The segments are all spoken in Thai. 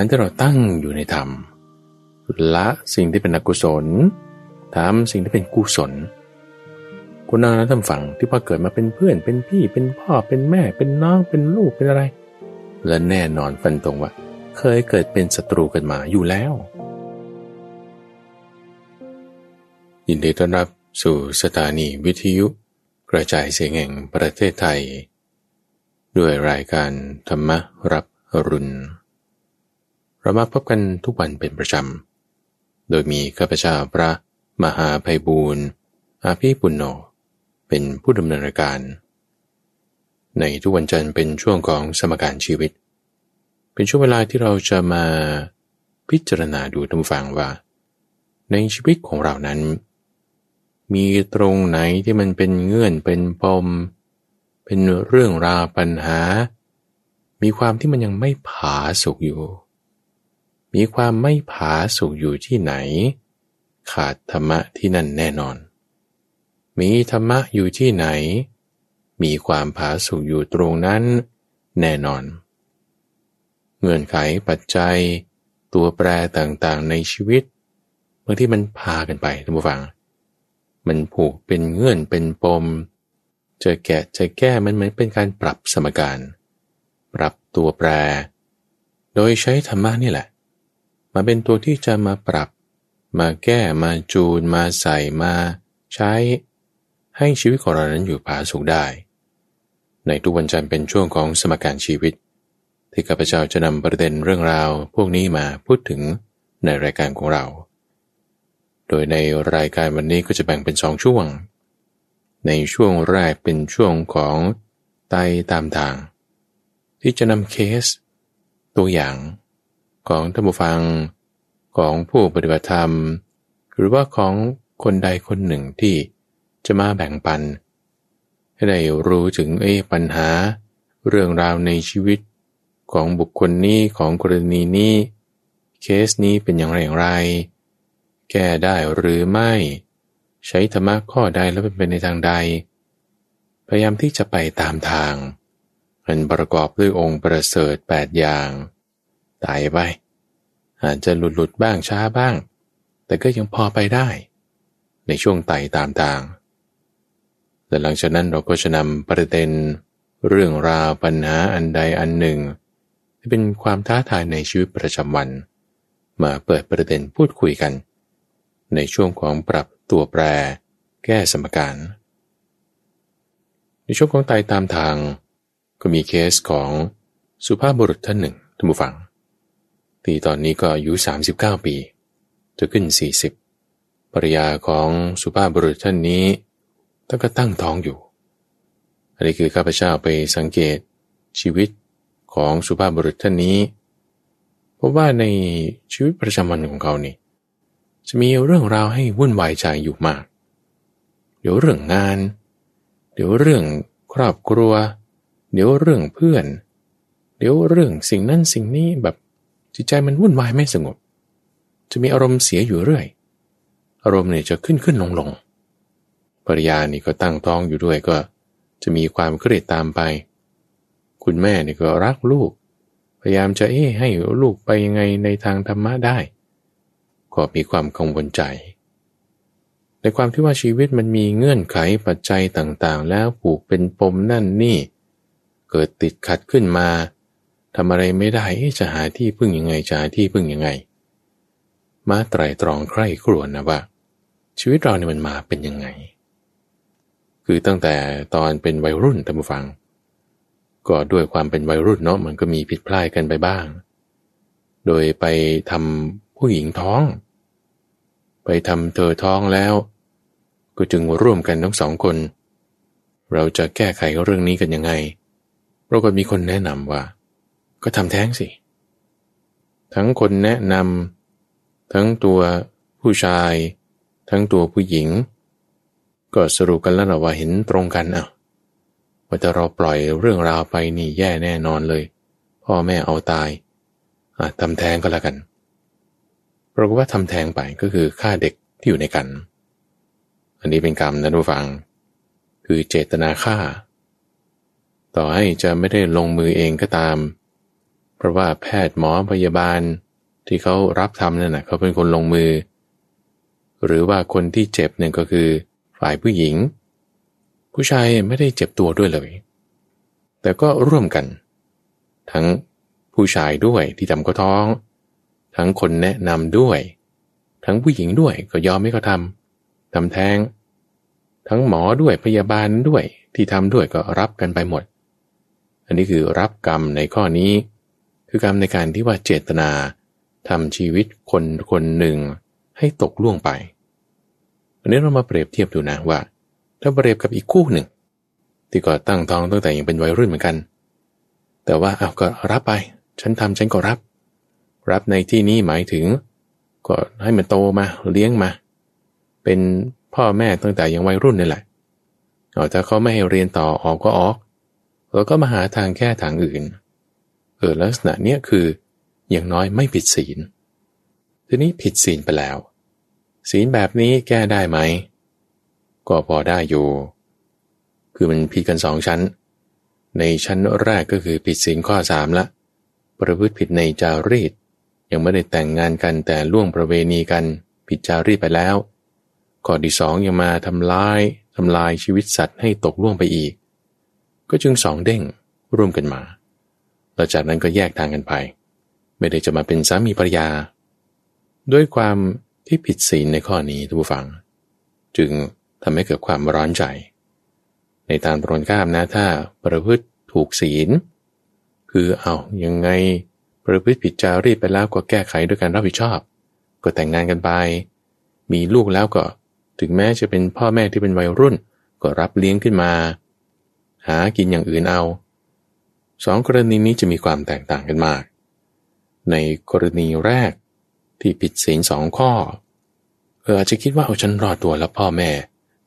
การที่เราตั้งอยู่ในธรรมละสิ่งที่เป็นอกุศลทำสิ่งที่เป็นกุศลคุณนาทำฝังที่พอเกิดมาเป็นเพื่อนเป็นพี่เป็นพ่อเป็นแม่เป็นน้องเป็นลูกเป็นอะไร และแน่นอนฟันตรงว่า เคยเกิดเป็นศัตรูกันมาอยู่แล้วยินดีต้อนรับสู่สถานีวิทยุ กระจายเสียงแห่งประเทศไทย ด้วยรายการธรรมรับอรุณ เรามาพบกันทุกวันเป็นประจำ โดยมีข้าพเจ้าพระมหาภัยบูรณ์อาภีปุณโญเป็นผู้ดำเนินรายการ ในทุกวันจันทร์เป็นช่วงของสมการชีวิต เป็นช่วงเวลาที่เราจะมาพิจารณาดูทุกฝังว่า ในชีวิตของเรานั้น มีตรงไหนที่มันเป็นเงื่อนเป็นปม เป็นเรื่องราวปัญหา มีความที่มันยังไม่ผาสุกอยู่ มีความไม่ผาสุกอยู่ที่ไหน ขาดธรรมะที่นั่นแน่นอน มีธรรมะอยู่ที่ไหน มีความผาสุกอยู่ตรงนั้นแน่นอน เงื่อนไขปัจจัย ตัวแปรต่างๆในชีวิตบางที่มันพากันไปท่านผู้ฟัง มันผูกเป็นเงื่อนเป็นปม จะแกะจะแก้มันเหมือนเป็นการปรับสมการ ปรับตัวแปร โดยใช้ธรรมะนี่แหละ มาเป็นตัวที่จะมาปรับ มาแก้มาจูน มาใส่มาใช้ ให้ชีวิตของเรานั้นอยู่ผาสุกได้ ในทุกวันจันทร์เป็นช่วงของสมการชีวิต ที่ข้าพเจ้าจะนำประเด็นเรื่องราวพวกนี้มาพูดถึงในรายการของเรา โดยในรายการวันนี้ก็จะแบ่งเป็นสองช่วง ในช่วงแรกเป็นช่วงของไตตามทาง ที่จะนำเคส ตัวอย่าง ของท่านผู้ฟังของผู้ปฏิบัติธรรม หรือว่าของคนใดคนหนึ่งที่จะมาแบ่งปัน ให้ได้รู้ถึงเอปัญหา เรื่องราวในชีวิตของบุคคลนี้ของกรณีนี้ เคสนี้เป็นอย่างไรอย่างไร แก้ได้หรือไม่ ใช้ธรรมะข้อใดแล้วเป็นในทางใด พยายามที่จะไปตามทางมันประกอบด้วยองค์ประเสริฐแปดอย่างตายไป อาจจะหลุดหลุดบ้างช้าบ้าง แต่ก็ยังพอไปได้ ในช่วงไต่ตามทางและหลังจากนั้นเราก็จะนำประเด็น เรื่องราวปัญหาอันใดอันหนึ่ง ที่เป็นความท้าทายในชีวิตประจำวัน มาเปิดประเด็นพูดคุยกัน ในช่วงของปรับตัวแปร แก้สมการ ในช่วงของตายตามทาง ก็มีเคสของสุภาพบุรุษท่านหนึ่งท่านผู้ฟัง ที่ตอนนี้ก็อายุ 39 ปี จะขึ้น 40ปริยาของสุภาพบุรุษท่านนี้ท่านก็ตั้งท้องอยู่ อันนี้คือข้าพเจ้าไปสังเกตชีวิตของสุภาพบุรุษท่านนี้ เพราะว่าในชีวิตประจำวันของเขานี่จะมีเรื่องราวให้วุ่นวายใจอยู่มาก เดี๋ยวเรื่องงาน เดี๋ยวเรื่องครอบครัว เดี๋ยวเรื่องเพื่อน เดี๋ยวเรื่องสิ่งนั้นสิ่งนี้แบบ จิตใจมันวุ่นวายไม่สงบ จะมีอารมณ์เสียอยู่เรื่อย อารมณ์เนี่ยจะขึ้นขึ้นลงลงภรรยานี่ก็ตั้งท้องอยู่ด้วยก็ จะมีความเครียดตามไป คุณแม่นี่ก็รักลูก พยายามจะเอ๊ให้ลูกไปยังไงในทางธรรมะได้ ก็มีความกังวลใจ ในความที่ว่าชีวิตมันมีเงื่อนไขปัจจัยต่างๆ แล้วผูกเป็นปมนั่นนี่ เกิดติดขัดขึ้นมา ทำอะไรไม่ได้จะหาที่พึ่งยังไงจะหาที่พึ่งยังไง มาไตรตรองใคร่ครวญนะว่า ชีวิตเราเนี่ยมันมาเป็นยังไง คือตั้งแต่ตอนเป็นวัยรุ่นท่านผู้ฟัง ก็ด้วยความเป็นวัยรุ่นเนาะมันก็มีผิดพลาดกันไปบ้าง โดยไปทำผู้หญิงท้อง ไปทำเธอท้องแล้ว ก็จึงร่วมกันทั้งสองคน เราจะแก้ไขเรื่องนี้กันยังไงเราก็มีคนแนะนำว่า ก็ทำแท้งสิ ทั้งคนแนะนำทั้งตัวผู้ชาย ทั้งตัวผู้หญิง ก็สรุปกันแล้วนะว่าเห็นตรงกันอะว่าจะเราปล่อยเรื่องราวไปนี่แย่แน่นอนเลย พ่อแม่เอาตายอะทำแท้งก็แล้วกันปรากฏว่าทำแท้งไปก็คือฆ่าเด็กที่อยู่ในกัน อันนี้เป็นกรรมนะทุกฟัง คือเจตนาฆ่า ต่อให้จะไม่ได้ลงมือเองก็ตาม เพราะว่าแพทย์หมอพยาบาลที่เขารับทำนั่นนะเขาเป็นคนลงมือ หรือว่าคนที่เจ็บเนี่ยก็คือฝ่ายผู้หญิง ผู้ชายไม่ได้เจ็บตัวด้วยเลย แต่ก็ร่วมกัน ทั้งผู้ชายด้วยที่ทำก็ท้อง ทั้งคนแนะนำด้วย ทั้งผู้หญิงด้วยก็ยอมให้เขาทำทำแท้ง ทั้งหมอด้วยพยาบาลด้วยที่ทำด้วยก็รับกันไปหมด อันนี้คือรับกรรมในข้อนี้ คือกรรมในการที่ว่าเจตนาทำชีวิตคนคนหนึ่งให้ตกล่วงไป อันนี้เรามาเปรียบเทียบดูนะว่า ถ้าเปรียบกับอีกคู่หนึ่ง ที่ก็ตั้งท้องตั้งแต่ยังเป็นวัยรุ่นเหมือนกัน แต่ว่าเอาก็รับไป ฉันทำฉันก็รับ รับในที่นี้หมายถึง ก็ให้มันโตมาเลี้ยงมา เป็นพ่อแม่ตั้งแต่ยังวัยรุ่นนี่แหละเอาถ้าเขาไม่ให้เรียนต่อออกก็ออก แล้วก็มาหาทางแก้ทางอื่น เออลักษณะเนี้ยคืออย่างน้อยไม่ผิดศีล ทีนี้ผิดศีลไปแล้ว ศีลแบบนี้แก้ได้ไหม ก็พอได้อยู่ คือมันผิดกันสองชั้น ในชั้นแรกก็คือผิดศีลข้อสามละ ประพฤติผิดในจารีต ยังไม่ได้แต่งงานกันแต่ล่วงประเวณีกันผิดจารีตไปแล้ว ข้อที่สองยังมาทำลายทำลายชีวิตสัตว์ให้ตกล่วงไปอีก ก็จึงสองเด้งร่วมกันมา แล้วจากนั้นก็แยกทางกันไป ไม่ได้จะมาเป็นสามีภรรยา ด้วยความที่ผิดศีลในข้อนี้ทุกผู้ฟัง จึงทำให้เกิดความร้อนใจ ในทางตรงข้ามนะถ้าประพฤติถูกศีล คือเอายังไงประพฤติผิดจารีตไปแล้วก็แก้ไขด้วยการรับผิดชอบ ก็แต่งงานกันไป มีลูกแล้วก็ถึงแม้จะเป็นพ่อแม่ที่เป็นวัยรุ่น ก็รับเลี้ยงขึ้นมา หากินอย่างอื่นเอา สองกรณีนี้จะมีความแตกต่างกันมาก ในกรณีแรกที่ผิดศีลสองข้อเอออาจจะคิดว่าเอาฉันรอดตัวแล้วพ่อแม่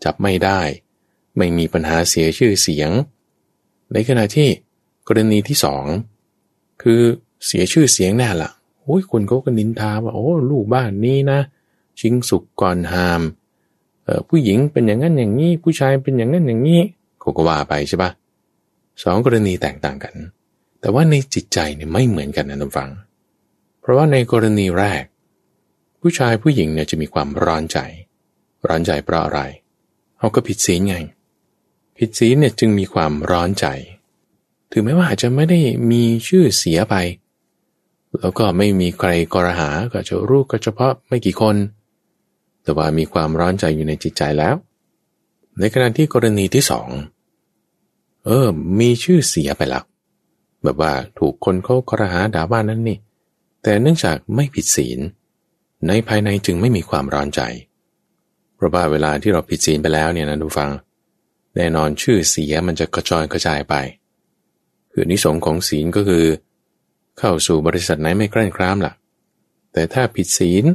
จับไม่ได้ ไม่มีปัญหาเสียชื่อเสียง ในขณะที่กรณีที่สองคือเสียชื่อเสียงแน่ละโอ้ยคนเขาก็นินทาว่าโอ้ลูกบ้านนี้นะ ชิงสุกก่อนหามเออผู้หญิงเป็นอย่างนั้นอย่างนี้ ผู้ชายเป็นอย่างนั้นอย่างนี้เขาก็ว่าไปใช่ปะ สองกรณีแตกต่างกัน แต่ว่าในจิตใจเนี่ยไม่เหมือนกันนะท่านฟัง เพราะว่าในกรณีแรก ผู้ชายผู้หญิงเนี่ยจะมีความร้อนใจ ร้อนใจเพราะอะไรเขาก็ผิดศีลไง ผิดศีลเนี่ยจึงมีความร้อนใจ ถึงแม้ว่าอาจจะไม่ได้มีชื่อเสียไป แล้วก็ไม่มีใครกรหาก็จะรู้ก็เฉพาะไม่กี่คน แต่ว่ามีความร้อนใจอยู่ในจิตใจแล้ว ในขณะที่กรณีที่สอง เออ มีชื่อเสียไปแล้วแบบว่าถูกคนเขากระหาด่าว่านั่นนี่ แต่เนื่องจากไม่ผิดศีล ในภายในจึงไม่มีความร้อนใจ เพราะว่าเวลาที่เราผิดศีลไปแล้วเนี่ยนะทุกฟัง แน่นอนชื่อเสียมันจะกระจายกระจายไป คือนิสงของศีลก็คือ เข้าสู่บริษัทไหนไม่กล้นครามล่ะ แต่ถ้าผิดศีล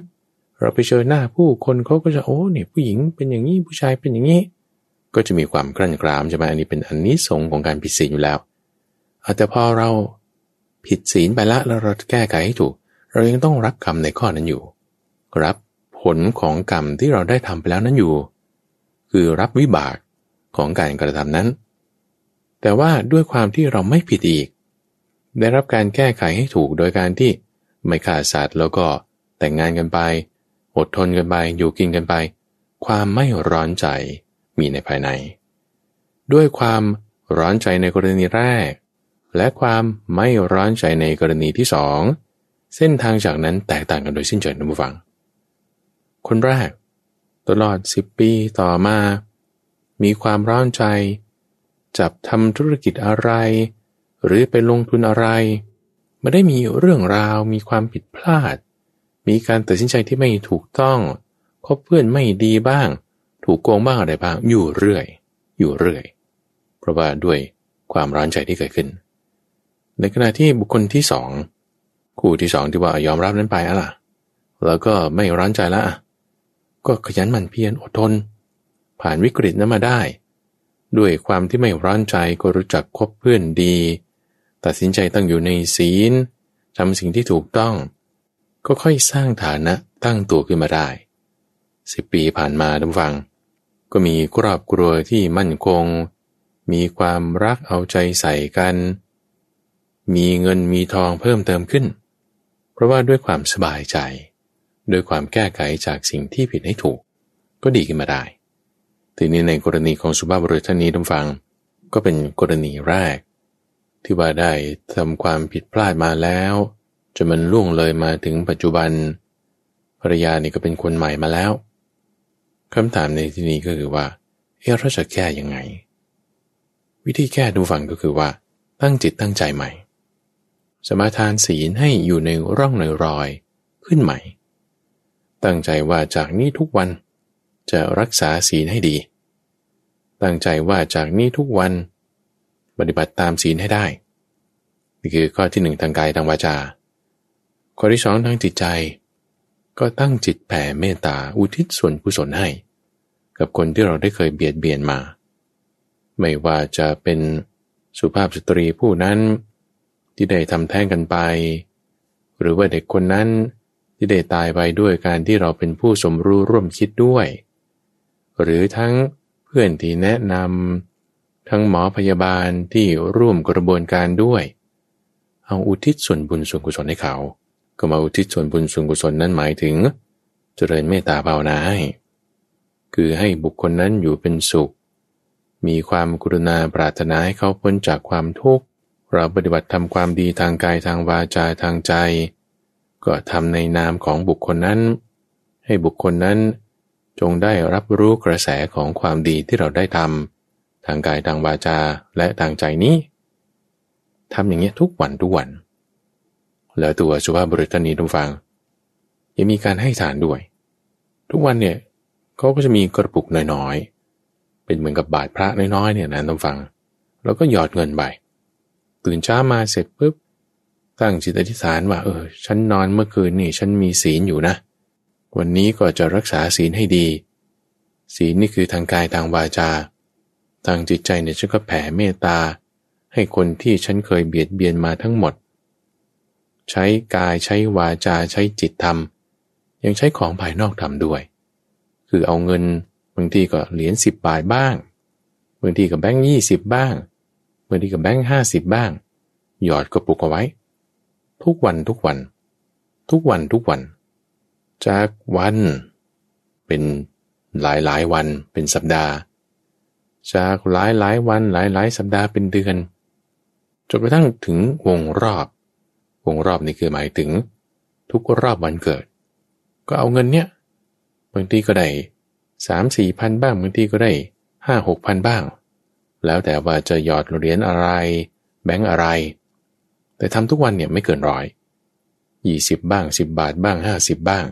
เราไปเจอหน้าผู้คนเขาก็จะโอ้เนี่ยผู้หญิงเป็นอย่างนี้ผู้ชายเป็นอย่างนี้ ก็จะมีความกล้นกรามใช่ไหมอันนี้เป็นอันนี้สงของการผิดศีลอยู่แล้วแต่พอเราผิดศีลไปละแล้วเราแก้ไขให้ถูก เรายังต้องรับกรรมในข้อนั้นอยู่ รับผลของกรรมที่เราได้ทำไปแล้วนั้นอยู่ คือรับวิบากของการกระทำนั้น แต่ว่าด้วยความที่เราไม่ผิดอีก ได้รับการแก้ไขให้ถูกโดยการที่ไม่ฆ่าสัตว์แล้วก็แต่งงานกันไป อดทนกันไปอยู่กินกันไป ความไม่ร้อนใจ มีในภายใน ด้วยความร้อนใจในกรณีแรก และความไม่ร้อนใจในกรณีที่สองเส้นทางจากนั้นแตกต่างกันโดยสิ้นเชิงนะผู้ฟัง คนแรก ตลอดสิบปีต่อมา มีความร้อนใจ จับทำธุรกิจอะไร หรือไปลงทุนอะไร ไม่ได้มีเรื่องราว มีความผิดพลาด มีการตัดสินใจที่ไม่ถูกต้อง คบเพื่อนไม่ดีบ้าง ถูกโกงบ้างอะไรบ้างอยู่เรื่อย อยู่เรื่อย เพราะว่าด้วยความร้อนใจที่เกิดขึ้น ในขณะที่บุคคลที่สองคู่ที่สองที่ว่ายอมรับนั้นไปอะล่ะ แล้วก็ไม่ร้อนใจละก็ขยันหมั่นเพียรอดทน ผ่านวิกฤตนั้นมาได้ ด้วยความที่ไม่ร้อนใจก็รู้จักคบเพื่อนดี ตัดสินใจตั้งอยู่ในศีลทำสิ่งที่ถูกต้อง ก็ค่อยสร้างฐานะตั้งตัวขึ้นมาได้สิบปีผ่านมาทุกฟัง ก็มีครอบครัวที่มั่นคง มีความรักเอาใจใส่กัน มีเงินมีทองเพิ่มเติมขึ้น เพราะว่าด้วยความสบายใจ ด้วยความแก้ไขจากสิ่งที่ผิดให้ถูก ก็ดีขึ้นมาได้ ทีนี้ในกรณีของสุภาพบุรุษท่านนี้ท่านฟัง ก็เป็นกรณีแรก ที่ว่าได้ทำความผิดพลาดมาแล้วจนมันล่วงเลยมาถึงปัจจุบันภรรยานี่ก็เป็นคนใหม่มาแล้ว คำถามในที่นี้ก็คือว่าเอ๊ะเราจะแก้ยังไง วิธีแก้ดูฟังก็คือว่า ตั้งจิตตั้งใจใหม่ สมาทานศีลให้อยู่ในร่องในรอยขึ้นใหม่ ตั้งใจว่าจากนี้ทุกวันจะรักษาศีลให้ดี ตั้งใจว่าจากนี้ทุกวัน ปฏิบัติตามศีลให้ได้ นี่คือข้อที่หนึ่งทางกายทางวาจา ข้อที่สองทางจิตใจ ก็ตั้งจิตแผ่เมตตาอุทิศส่วนกุศลให้ กับคนที่เราได้เคยเบียดเบียนมา ไม่ว่าจะเป็นสุภาพสตรีผู้นั้น ที่ได้ทำแท้งกันไป หรือว่าเด็กคนนั้นที่ได้ตายไปด้วยการที่เราเป็นผู้สมรู้ร่วมคิดด้วย หรือทั้งเพื่อนที่แนะนำทั้งหมอพยาบาลที่ร่วมกระบวนการด้วย เอาอุทิศส่วนบุญส่วนกุศลให้เขา ก็มาอุทิศส่วนบุญส่วนกุศลนั้นหมายถึง เจริญเมตตาภาวนาให้ คือให้บุคคลนั้นอยู่เป็นสุข มีความกรุณาปรารถนาให้เขาพ้นจากความทุกข์ เราปฏิบัติทำความดีทางกายทางวาจาทางใจ ก็ทำในนามของบุคคลนั้น ให้บุคคลนั้นจงได้รับรู้กระแสของความดีที่เราได้ทำทางกายทางวาจาและทางใจนี้ทำอย่างเงี้ยทุกวันทุกวัน แล้วตัวสุภาพบุรุษนนี้ทุกฟังยังมีการให้ทานด้วย ทุกวันเนี่ย เขาก็จะมีกระปุกน้อยๆ เป็นเหมือนกับบาทพระน้อยๆเนี่ยนะทุกฟัง แล้วก็หยอดเงินไปตื่นเช้ามาเสร็จปุ๊บตั้งจิตอธิษฐานว่าเออฉันนอนเมื่อคืนนี่ฉันมีศีลอยู่นะ วันนี้ก็จะรักษาศีลให้ดี ศีลนี่คือทางกายทางวาจา ทางจิตใจเนี่ยฉันก็แผ่เมตตา ให้คนที่ฉันเคยเบียดเบียนมาทั้งหมด ใช้กายใช้วาจาใช้จิตทำยังใช้ของภายนอกทำด้วย คือเอาเงินบางทีก็เหรียญสิบบาทบ้างบางทีกับแบงค์ยี่สิบบ้างบางทีกับแบงค์ห้าสิบบ้าง หยอดกระปุกเอาไว้ ทุกวันทุกวัน ทุกวันทุกวัน จากวัน เป็นหลายหลายวันเป็นสัปดาห์ จากหลายหลายวันหลายหลายสัปดาห์เป็นเดือนจนกระทั่งถึงวงรอบ วงรอบนี่คือหมายถึง ทุกรอบวันเกิด ก็เอาเงินเนี้ย บางทีก็ได้สามสี่พันบ้างบางทีก็ได้ห้าหกพันบ้าง แล้วแต่ว่าจะหยอดเหรียญอะไร แบงก์อะไร แต่ทำทุกวันเนี่ยไม่เกินร้อยยี่สิบบ้างสิบบาทบ้างห้าสิบบ้าง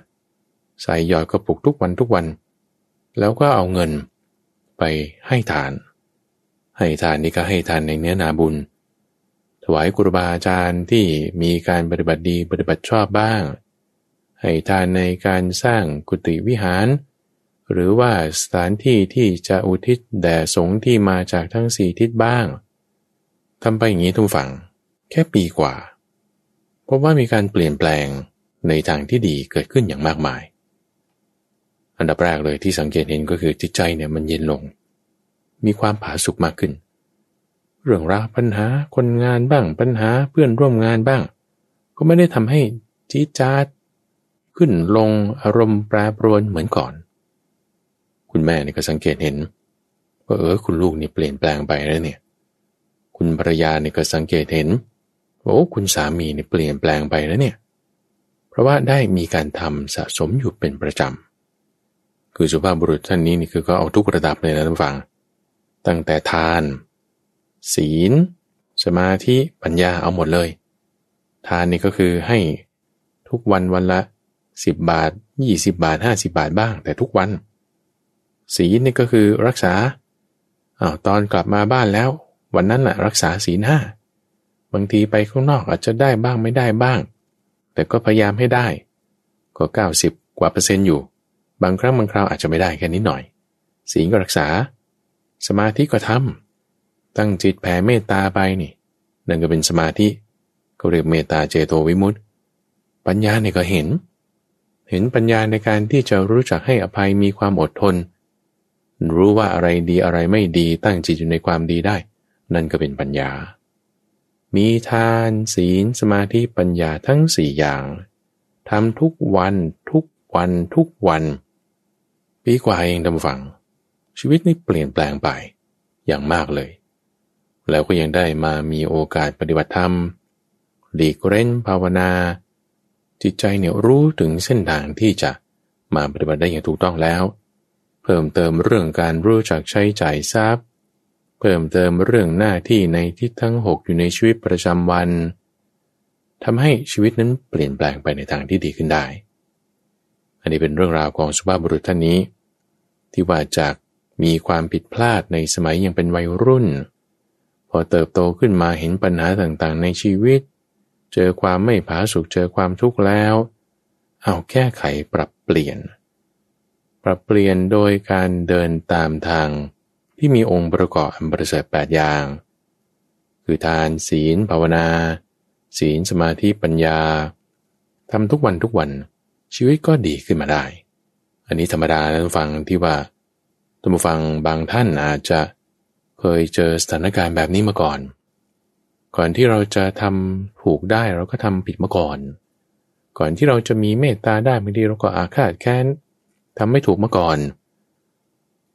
ใส่หยอดกระปุกทุกวันทุกวัน แล้วก็เอาเงินไปให้ทาน ให้ทานนี่ก็ให้ทานในเนื้อนาบุญ ถวายครูบาอาจารย์ที่มีการปฏิบัติดีปฏิบัติชอบบ้าง ให้ทานในการสร้างกุฏิวิหาร หรือว่าสถานที่ที่จะอุทิศแด่สงฆ์ที่มาจากทั้งสี่ทิศบ้างทำไปอย่างนี้ทุกฝั่งแค่ปีกว่าพบว่ามีการเปลี่ยนแปลงในทางที่ดีเกิดขึ้นอย่างมากมาย อันดับแรกเลยที่สังเกตเห็นก็คือจิตใจเนี่ยมันเย็นลง มีความผาสุกมากขึ้น เรื่องราวปัญหาคนงานบ้างปัญหาเพื่อนร่วมงานบ้าง ก็ไม่ได้ทำให้จีจาด ขึ้นลงอารมณ์แปรปรวนเหมือนก่อน คุณแม่นี่ก็สังเกตเห็นว่าเออคุณลูกนี่เปลี่ยนแปลงไปแล้วเนี่ย คุณภรรยาเนี่ก็สังเกตเห็นว่าโอ้คุณสามีนี่เปลี่ยนแปลงไปแล้วเนี่ย เพราะว่าได้มีการทำสะสมอยู่เป็นประจำ คือสุภาพบุรุษท่านนี้นี่คือก็เอาทุกระดับเลยนะท่านฟัง ตั้งแต่ทาน ศีล สมาธิปัญญาเอาหมดเลย ทานนี่ก็คือให้ทุกวันวันละ สิบบาทยี่สิบบาทห้าสิบาทบ้าง แต่ทุกวัน ศีลนี่ก็คือรักษาอา้าวตอนกลับมาบ้านแล้ว วันนั้นแหละรักษาศีลห้าบางทีไปข้างนอกอาจจะได้บ้างไม่ได้บ้าง แต่ก็พยายามให้ได้ก็เก้าสิบกว่าเปอร์เซ็นต์อยู่ บางครั้งบางคราวอาจจะไม่ได้แค่นิดหน่อย ศีลก็รักษา สมาธิก็ทำตั้งจิตแผ่เมตตาไปนี่นั่นก็เป็นสมาธิก็เรียกเมตตาเจโตวิมุตติ ปัญญาเนี่ยก็เห็น เห็นปัญญาในการที่จะรู้จักให้อภัยมีความอดทน รู้ว่าอะไรดีอะไรไม่ดีตั้งจิตอยู่ในความดีได้ นั่นก็เป็นปัญญา มีทานศีลสมาธิปัญญาทั้งสี่อย่างทำทุกวันทุกวันทุกวันปีกว่าเองดำฝัง ชีวิตนี่เปลี่ยนแปลงไปอย่างมากเลย แล้วก็ยังได้มามีโอกาสปฏิบัติธรรมหลีกเร้นภาวนา จิตใจเนี่ยรู้ถึงเส้นทางที่จะมาปฏิบัติได้อย่างถูกต้องแล้ว เพิ่มเติมเรื่องการรู้จักใช้จ่ายทรัพย์ เพิ่มเติมเรื่องหน้าที่ในทิศทั้งหกอยู่ในชีวิตประจำวันทำให้ชีวิตนั้นเปลี่ยนแปลงไปในทางที่ดีขึ้นได้ อันนี้เป็นเรื่องราวของสุภาพบุรุษท่านนี้ ที่ว่าจากมีความผิดพลาดในสมัยยังเป็นวัยรุ่น พอเติบโตขึ้นมาเห็นปัญหาต่างๆ ในชีวิต เจอความไม่ผาสุกเจอความทุกข์แล้ว เอาแก้ไขปรับเปลี่ยน ปรับเปลี่ยนโดยการเดินตามทางที่มีองค์ประกอบอันประเสริฐแปดอย่าง คือทานศีลภาวนา ศีลสมาธิปัญญาทำทุกวันทุกวันชีวิตก็ดีขึ้นมาได้ อันนี้ธรรมดาท่านฟังที่ว่าท่านฟังบางท่านอาจจะเคยเจอสถานการณ์แบบนี้มาก่อน ก่อนที่เราจะทำถูกได้เราก็ทำผิดมาก่อน ก่อนที่เราจะมีเมตตาได้บางทีเราก็อาฆาตแค้นทำไม่ถูกมาก่อน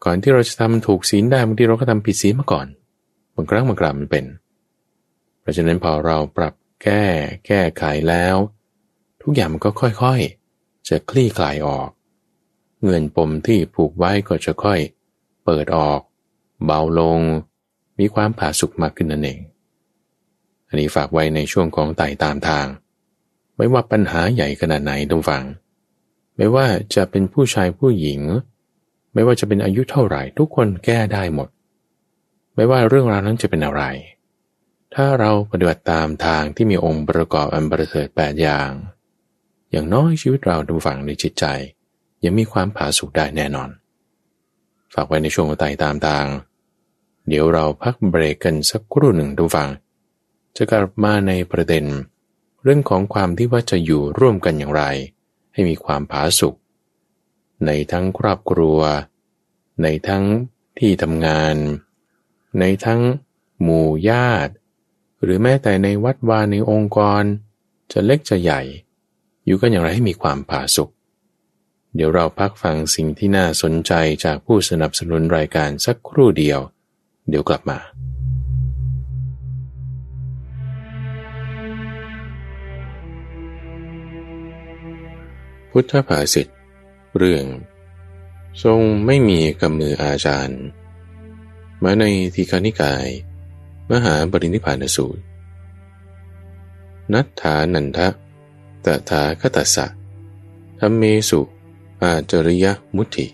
ก่อนที่เราจะทำถูกศีลได้บางทีเราก็ทำผิดศีลมาก่อนบางครั้งบางครามันเป็น เพราะฉะนั้นพอเราปรับแก้แก้ไขแล้ว ทุกอย่างมันก็ค่อยๆ จะคลี่คลายออก เงินปมที่ผูกไว้ก็จะค่อย เปิดออก เบาลง มีความผาสุกมากขึ้นนั่นเอง อันนี้ฝากไว้ในช่วงของไต่ตามทาง ไม่ว่าปัญหาใหญ่ขนาดไหนต้องฟัง ไม่ว่าจะเป็นผู้ชายผู้หญิง ไม่ว่าจะเป็นอายุเท่าไหร่ ทุกคนแก้ได้หมด ไม่ว่าเรื่องราวนั้นจะเป็นอะไร ถ้าเราปฏิบัติตามทางที่มีองค์ประกอบอันประเสริฐแปดอย่าง อย่างน้อยชีวิตเราดูฝังในจิตใจ ยังมีความผาสุกได้แน่นอน ฝากไว้ในช่วงไต่ตามทาง เดี๋ยวเราพักเบรกกันสักครู่หนึ่งดูฟัง จะกลับมาในประเด็น เรื่องของความที่ว่าจะอยู่ร่วมกันอย่างไร ให้มีความผาสุกในทั้งครอบครัว ในทั้งที่ทำงาน ในทั้งหมู่ญาติ หรือแม้แต่ในวัดวาในองค์กร จะเล็กจะใหญ่ อยู่กันอย่างไรให้มีความผาสุกเดี๋ยวเราพักฟังสิ่งที่น่าสนใจจากผู้สนับสนุนรายการสักครู่เดียว เดี๋ยวกลับมา พุทธภาษิตเรื่อง ทรงไม่มีกำมืออาจารย์ มาในทีคานิกาย มหาบรินิพานสูตร นัตถานันทะตถาคตสะธรรมเมสุ อาจริยมุติ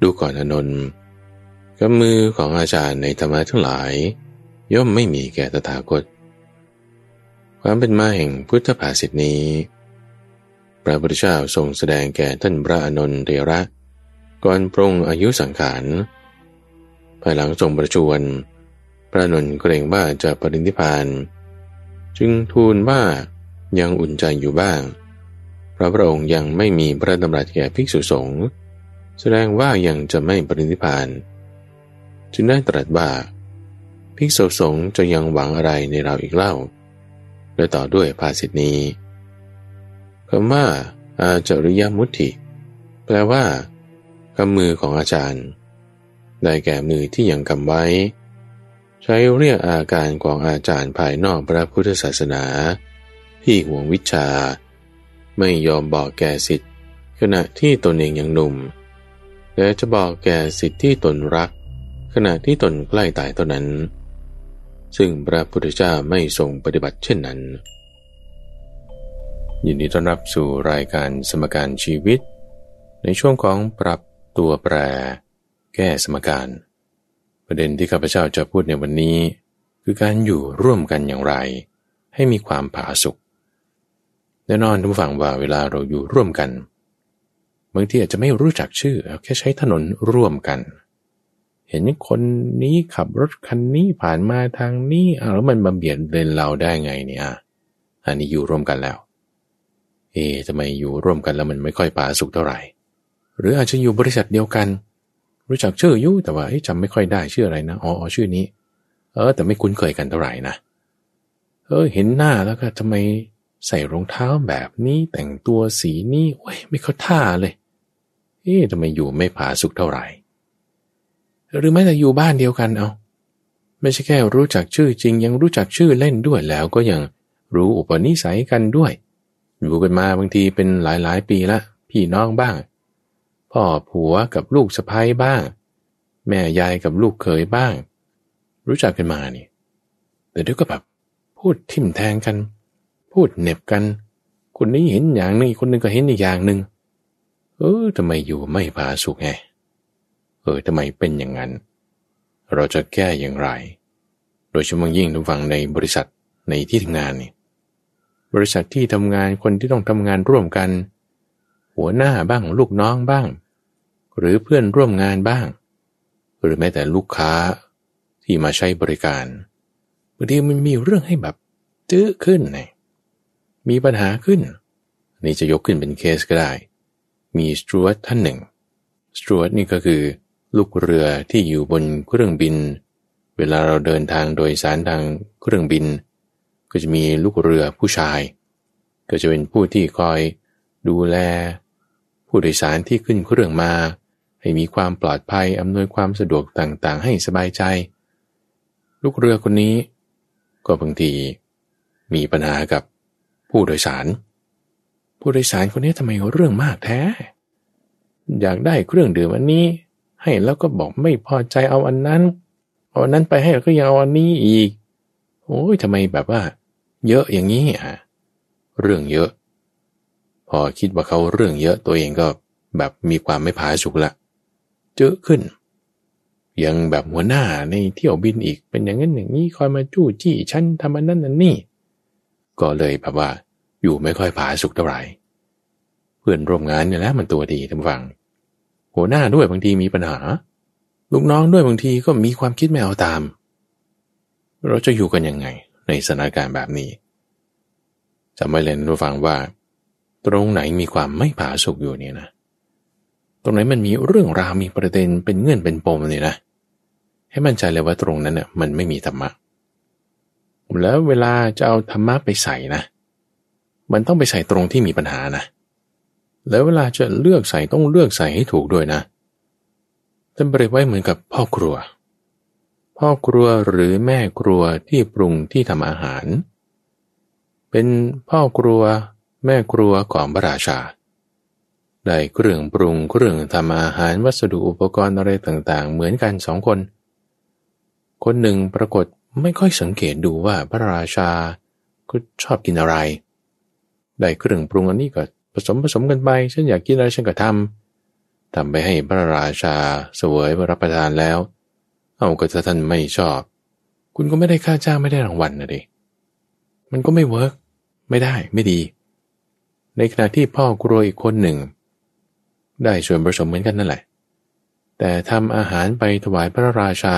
ดูก่อนอนนท์กำมือของอาจารย์ในธรรมะทั้งหลาย ย่อมไม่มีแก่ตถาคต ความเป็นมาแห่งพุทธภาษิตนี้ พระพุทธเจ้าทรงแสดงแก่ท่านพระอนนทเทระ ก่อนปรงอายุสังขาร ภายหลังทรงประชวร พระนนเกรงว่าจะปรินิพาน จึงทูลว่ายังอุ่นใจอยู่บ้าง พระพระองค์ยังไม่มีพระดำรัสแก่ภิกษุสงฆ์แสดงว่ายังจะไม่ปรินิพาน จึงได้ตรัสว่าภิกษุสงฆ์จะยังหวังอะไรในเราอีกเล่า และต่อด้วยภาษิตนี้ คำว่าอาจริยมุติแปลว่ากำมือของอาจารย์ ได้แก่มือที่ยังกำไว้ ใช้เรียกอาการของอาจารย์ภายนอกพระพุทธศาสนา ที่ห่วงวิชา ไม่ยอมบอกแก่สิทธิ์ขณะที่ตนเองยังหนุ่ม และจะบอกแก่สิทธิ์ที่ตนรัก ขณะที่ตนใกล้ตายเท่านั้น ซึ่งพระพุทธเจ้าไม่ทรงปฏิบัติเช่นนั้น ยินดีต้อนรับสู่รายการสมการชีวิต ในช่วงของปรับตัวแปร แก้สมการ ประเด็นที่ข้าพเจ้าจะพูดในวันนี้ คือการอยู่ร่วมกันอย่างไร ให้มีความผาสุกแน่นอนทุกฝั่งว่าเวลาเราอยู่ร่วมกันบางทีอาจจะไม่รู้จักชื่อแค่ใช้ถนนร่วมกัน เห็นคนนี้ขับรถคันนี้ผ่านมาทางนี้แล้วมันมาเบียดเลนเราได้ไงเนี่ยอันนี้อยู่ร่วมกันแล้ว เอ๊ทำไมอยู่ร่วมกันแล้วมันไม่ค่อยผาสุกเท่าไหร่ หรืออาจจะอยู่บริษัทเดียวกัน รู้จักชื่ออยู่แต่ว่าจำไม่ค่อยได้ชื่ออะไรนะอ๋อชื่อนี้ เออ แต่ไม่คุ้นเคยกันเท่าไหร่นะเออ เห็นหน้าแล้วก็ทำไมใส่รองเท้าแบบนี้แต่งตัวสีนี้โอ้ยไม่เข้าท่าเลย เอ๊ะทำไมอยู่ไม่ผาสุกเท่าไหร่ หรือแม้แต่อยู่บ้านเดียวกันเอาไม่ใช่แค่รู้จักชื่อจริง ยังรู้จักชื่อเล่นด้วยแล้วก็ยังรู้อุปนิสัยกันด้วย อยู่กันมาบางทีเป็นหลายๆ ปีละพี่น้องบ้าง พ่อผัวกับลูกสะพ้ายบ้าง แม่ยายกับลูกเขยบ้าง รู้จักกันมานี่แต่เดี๋ยวก็แบบพูดทิมแทงกัน พูดเน็บกัน คนนี้เห็นอย่างหนึ่งคนนึงก็เห็นอีกอย่างหนึ่งเออทำไมอยู่ไม่ผาสุกไงเออทำไมเป็นอย่างนั้น เราจะแก้อย่างไร โดยเฉพาะยิ่งทุกฝั่งในบริษัทในที่ทำงานนี่ บริษัทที่ทำงานคนที่ต้องทำงานร่วมกัน หัวหน้าบ้างลูกน้องบ้าง หรือเพื่อนร่วมงานบ้าง หรือแม้แต่ลูกค้าที่มาใช้บริการบางทีมันมีเรื่องให้แบบจื้อขึ้นไงมีปัญหาขึ้น นี่จะยกขึ้นเป็นเคสก็ได้ มีสตรวตท่านหนึ่งสตรวตนี่ก็คือ ลูกเรือที่อยู่บนเครื่องบิน เวลาเราเดินทางโดยสารทางเครื่องบิน ก็จะมีลูกเรือผู้ชาย ก็จะเป็นผู้ที่คอยดูแล ผู้โดยสารที่ขึ้นเครื่องมา ให้มีความปลอดภัยอำนวยความสะดวกต่างๆ ให้สบายใจ ลูกเรือคนนี้ ก็บางทีมีปัญหากับผู้โดยสาร ผู้โดยสารคนนี้ทำไมเรื่องมากแท้ อยากได้เครื่องดื่มอันนี้ ให้แล้วก็บอกไม่พอใจเอาอันนั้นเอาอันนั้นไปให้แล้วก็ยังเอาอันนี้อีก โอ้ยทำไมแบบว่า เยอะอย่างนี้อะเรื่องเยอะ พอคิดว่าเขาเรื่องเยอะตัวเองก็แบบมีความไม่ผาสุกละเจอขึ้น ยังแบบหัวหน้าในเที่ยวบินอีกเป็นอย่างนั้นอย่างนี้คอยมาจู้จี้ฉันทำอันนั้นอันนี้ก็เลยแบบว่า อยู่ไม่ค่อยผาสุกเท่าไหร่เพื่อนร่วมงานเนี่ยแหละมันตัวดีทั้งฟังหัวหน้าด้วยบางทีมีปัญหา ลูกน้องด้วยบางทีก็มีความคิดไม่เอาตาม เราจะอยู่กันยังไง ในสถานการณ์แบบนี้จำไว้เลยนะฟังว่า ตรงไหนมีความไม่ผาสุกอยู่เนี่ยนะ ตรงไหนมันมีเรื่องราวมีประเด็นเป็นเงื่อนเป็นปมเนี่ยนะ ให้มั่นใจเลยว่าตรงนั้นเนี่ยมันไม่มีธรรมะ แล้วเวลาจะเอาธรรมะไปใส่นะ มันต้องไปใส่ตรงที่มีปัญหานะ แล้วเวลาจะเลือกใส่ต้องเลือกใส่ให้ถูกด้วยนะท่านเปรียบไว้เหมือนกับพ่อครัว พ่อครัวหรือแม่ครัวที่ปรุงที่ทำอาหาร เป็นพ่อครัวแม่ครัวของพระราชา ได้เครื่องปรุงเครื่องทำอาหารวัสดุอุปกรณ์อะไรต่างๆ เหมือนกันสองคน คนหนึ่งปรากฏไม่ค่อยสังเกตดูว่าพระราชาก็ชอบกินอะไร ได้เครื่องปรุงอันนี้ก็ผสมผสมกันไป ฉันอยากกินอะไรฉันก็ทำทำไปให้พระราชาเสวยรับประทานแล้ว เอาก็ถ้าท่านไม่ชอบ คุณก็ไม่ได้ค่าจ้างไม่ได้รางวัลนะดิมันก็ไม่เวิร์กไม่ได้ไม่ดี ในขณะที่พ่อครัวอีกคนหนึ่ง ได้ส่วนผสมเหมือนกันนั่นแหละ แต่ทำอาหารไปถวายพระราชา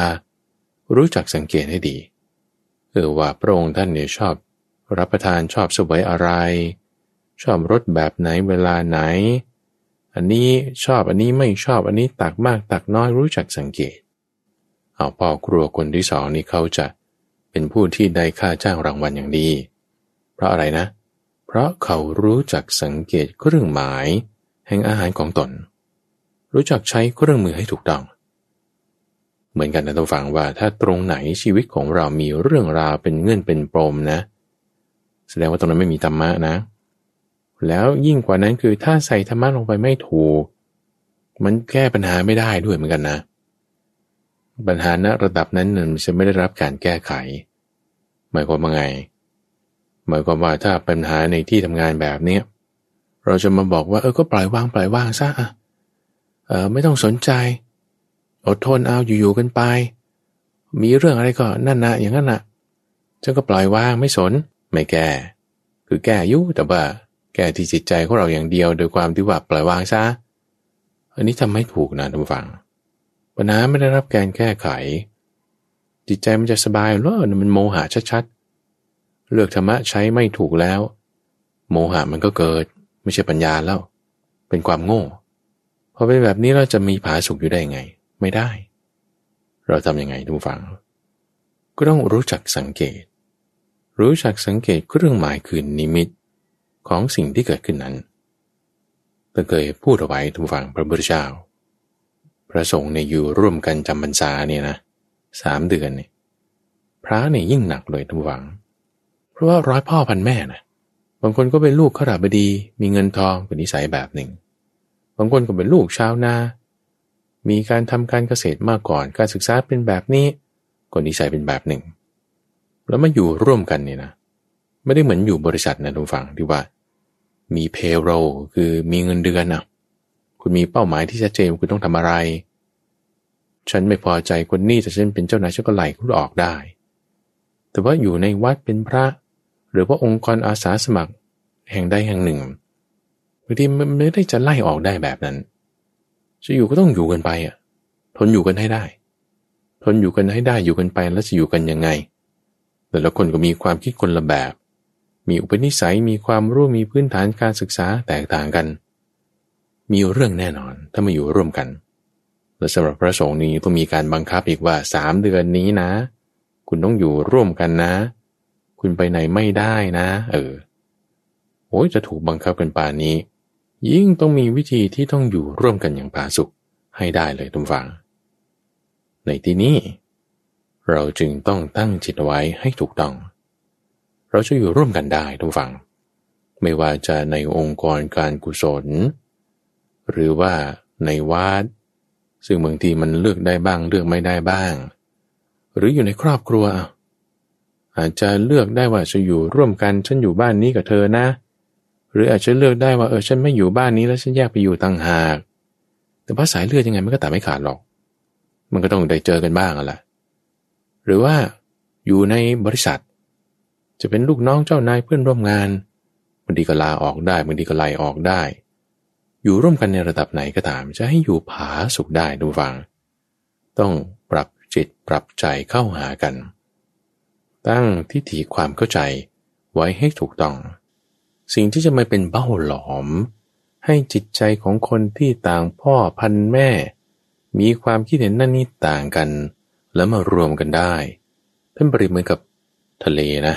รู้จักสังเกตให้ดีเออว่าพระองค์ท่านเนี่ยชอบ รับประทานชอบสวยอะไร ชอบรสแบบไหนเวลาไหน อันนี้ชอบอันนี้ไม่ชอบอันนี้ตักมากตักน้อยรู้จักสังเกต เอาพ่อครัวคนที่สองนี่เขาจะเป็นผู้ที่ได้ค่าจ้างรางวัลอย่างดี เพราะอะไรนะ เพราะเขารู้จักสังเกตเครื่องหมาย แห่งอาหารของตน รู้จักใช้เครื่องมือให้ถูกต้อง เหมือนกันนะท่านฟังว่าถ้าตรงไหนชีวิตของเรามีเรื่องราวเป็นเงื่อนเป็นปมนะ แสดงว่าตรงนั้นไม่มีธรรมะนะ แล้วยิ่งกว่านั้นคือถ้าใส่ธรรมะลงไปไม่ถูก มันแก้ปัญหาไม่ได้ด้วยเหมือนกันนะ ปัญหาณระดับนั้นมันจะไม่ได้รับการแก้ไข หมายความว่าไง หมายความว่าถ้าปัญหาในที่ทำงานแบบนี้เราจะมาบอกว่าเออก็ปล่อยวางปล่อยวางซะอะเออไม่ต้องสนใจอดทนเอาอยู่ๆกันไป มีเรื่องอะไรก็นั่นนะอย่างนั้นนะฉันก็ปล่อยวางไม่สนไม่แก้คือแก้ยุแต่ว่าแก้ที่จิตใจของเราอย่างเดียวโดยความที่ว่าปล่อยวางซะอันนี้ทำไม่ถูกนะท่านฟัง ปัญหาไม่ได้รับการแก้ไข จิตใจมันจะสบายหรอมันโมหะชัดๆ เลือกธรรมะใช้ไม่ถูกแล้ว โมหะมันก็เกิด ไม่ใช่ปัญญาแล้ว เป็นความโง่พอเป็นแบบนี้เราจะมีผาสุกอยู่ได้ไง ไม่ได้ เราทำยังไงทุกฝัง ก็ต้องรู้จักสังเกต รู้จักสังเกตเครื่องหมายคือนิมิตของสิ่งที่เกิดขึ้นนั้นตั้งเคยพูดเอาไว้ทุกฝั่งพระพุทธเจ้า พระสงฆ์เนี่ยอยู่ร่วมกันจำพรรษาเนี่ยนะสามเดือนเนี่ยพระเนี่ยยิ่งหนักเลยทุกฝั่งเพราะว่าร้อยพ่อพันแม่นะบางคนก็เป็นลูกข้าราบดี มีเงินทองเป็นนิสัยแบบหนึ่ง บางคนก็เป็นลูกชาวนา มีการทำการเกษตรมาก่อน การศึกษาเป็นแบบนี้คนนิสัยเป็นแบบหนึ่ง แล้วมาอยู่ร่วมกันเนี่ยนะ ไม่ได้เหมือนอยู่บริษัทนะทุกฝั่งที่ว่า มีเพโรคือมีเงินเดือนนะ คุณมีเป้าหมายที่ชัดเจนคุณต้องทำอะไร ฉันไม่พอใจคนนี้แต่ฉันเป็นเจ้านายฉันก็ไล่คุณออกได้ แต่ว่าอยู่ในวัดเป็นพระ หรือว่าองค์กรอาสาสมัครแห่งใดแห่งหนึ่งบางทีมันไม่ได้จะไล่ออกได้แบบนั้น จะอยู่ก็ต้องอยู่กันไปอะ ทนอยู่กันให้ได้ ทนอยู่กันให้ได้อยู่กันไปแล้วจะอยู่กันยังไง แต่ละคนก็มีความคิดคนละแบบ มีอุปนิสัยมีความรู้มีพื้นฐานการศึกษาแตกต่างกัน มีเรื่องแน่นอนถ้ามาอยู่ร่วมกัน และสำหรับพระสงฆ์นี้ต้องมีการบังคับอีกว่าสามเดือนนี้นะ คุณต้องอยู่ร่วมกันนะ คุณไปไหนไม่ได้นะ เออโอ้ยจะถูกบังคับกันป่านนี้ ยิ่งต้องมีวิธีที่ต้องอยู่ร่วมกันอย่างผาสุกให้ได้เลยทุกฝัง ในที่นี้ เราจึงต้องตั้งจิตไว้ให้ถูกต้อง เราจะอยู่ร่วมกันได้ทุกฝัง ไม่ว่าจะในองค์กรการกุศล หรือว่าในวัดซึ่งบางทีมันเลือกได้บ้างเลือกไม่ได้บ้าง หรืออยู่ในครอบครัว อาจจะเลือกได้ว่าจะอยู่ร่วมกันฉันอยู่บ้านนี้กับเธอนะ หรืออาจจะเลือกได้ว่าเออฉันไม่อยู่บ้านนี้แล้วฉันแยกไปอยู่ต่างหาก แต่ภาษาเลือดยังไงมันก็ตัดไม่ขาดหรอก มันก็ต้องได้เจอกันบ้างแหละหรือว่าอยู่ในบริษัท จะเป็นลูกน้องเจ้านายเพื่อนร่วมงานบางทีก็ลาออกได้บางทีก็ไล่ออกได้ อยู่ร่วมกันในระดับไหนก็ตาม จะให้อยู่ผาสุขได้ดูฟัง ต้องปรับจิตปรับใจเข้าหากัน ตั้งทิฏฐิความเข้าใจไว้ให้ถูกต้อง สิ่งที่จะมาเป็นเบ้าหลอม ให้จิตใจของคนที่ต่างพ่อพันแม่ มีความคิดเห็นนั่นนี่ต่างกัน แล้วมารวมกันได้ท่านบริเหมือนกับทะเลนะ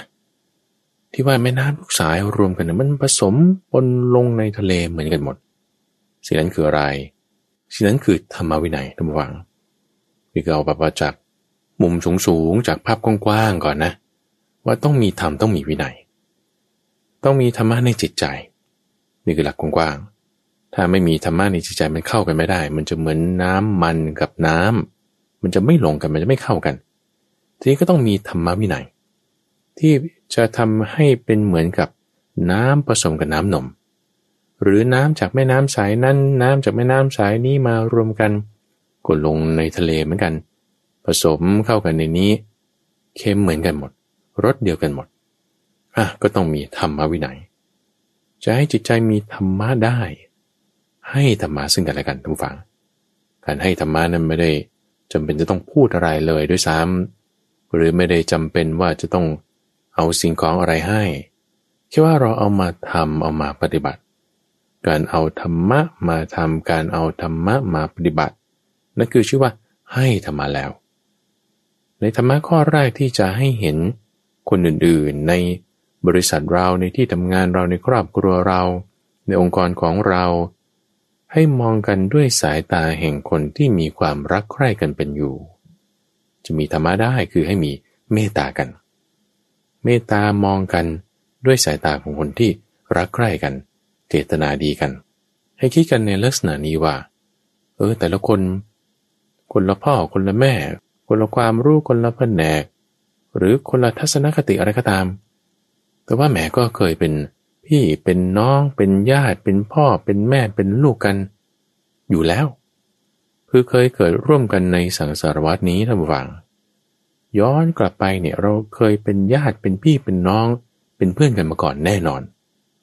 ที่ว่าแม่น้ำทุกสายรวมกันมันผสมปนลงในทะเลเหมือนกันหมด สิ่งนั้นคืออะไร สิ่งนั้นคือธรรมวินัยทุกฝังนี่ก็เอาแบบว่าจากมุมสูงๆจากภาพกว้างๆก่อนนะ ว่าต้องมีธรรมต้องมีวินัย ต้องมีธรรมะในจิตใจ นี่คือหลักกว้างๆถ้าไม่มีธรรมะในจิตใจมันเข้ากันไม่ได้ มันจะเหมือนน้ำมันกับน้ำมันจะไม่ลงกันมันจะไม่เข้ากัน ทีนี้ก็ต้องมีธรรมะวินัย ที่จะทำให้เป็นเหมือนกับน้ำผสมกับน้ำนม หรือน้ำจากแม่น้ำสายนั้นน้ำจากแม่น้ำสายนี้มารวมกันกดลงในทะเลเหมือนกัน ผสมเข้ากันในนี้เค็มเหมือนกันหมดรสเดียวกันหมดอะก็ต้องมีธรรมวินัยจะให้จิตใจมีธรรมะได้ ให้ธรรมะซึ่งกันและกันทุกฝัง การให้ธรรมะนั้นไม่ได้จำเป็นจะต้องพูดอะไรเลยด้วยซ้ำหรือไม่ได้จำเป็นว่าจะต้องเอาสิ่งของอะไรให้แค่ว่าเราเอามาทำเอามาปฏิบัติ การเอาธรรมะมาทำการเอาธรรมะมาปฏิบัติ นั่นคือชื่อว่าให้ธรรมะแล้ว ในธรรมะข้อแรกที่จะให้เห็นคนอื่นๆ ในบริษัทเราในที่ทำงานเราในครอบครัวเรา ในองค์กรของเรา ให้มองกันด้วยสายตาแห่งคนที่มีความรักใคร่กันเป็นอยู่ จะมีธรรมะได้คือให้มีเมตตากัน เมตตามองกันด้วยสายตาของคนที่รักใคร่กัน เจตนาดีกัน ให้คิดกันในลักษณะนี้ว่า เออ แต่ละคน คนละพ่อคนละแม่ คนละความรู้คนละแผนก หรือคนละทัศนคติอะไรก็ตาม แต่ว่าแม่ก็เคยเป็นพี่เป็นน้องเป็นญาติเป็นพ่อเป็นแม่เป็นลูกกัน อยู่แล้ว คือเคยเกิดร่วมกันในสังสารวัตนี้ท่านผู้ฟังย้อนกลับไปเนี่ยเราเคยเป็นญาติเป็นพี่เป็นน้อง เป็นเพื่อนกันมาก่อนแน่นอน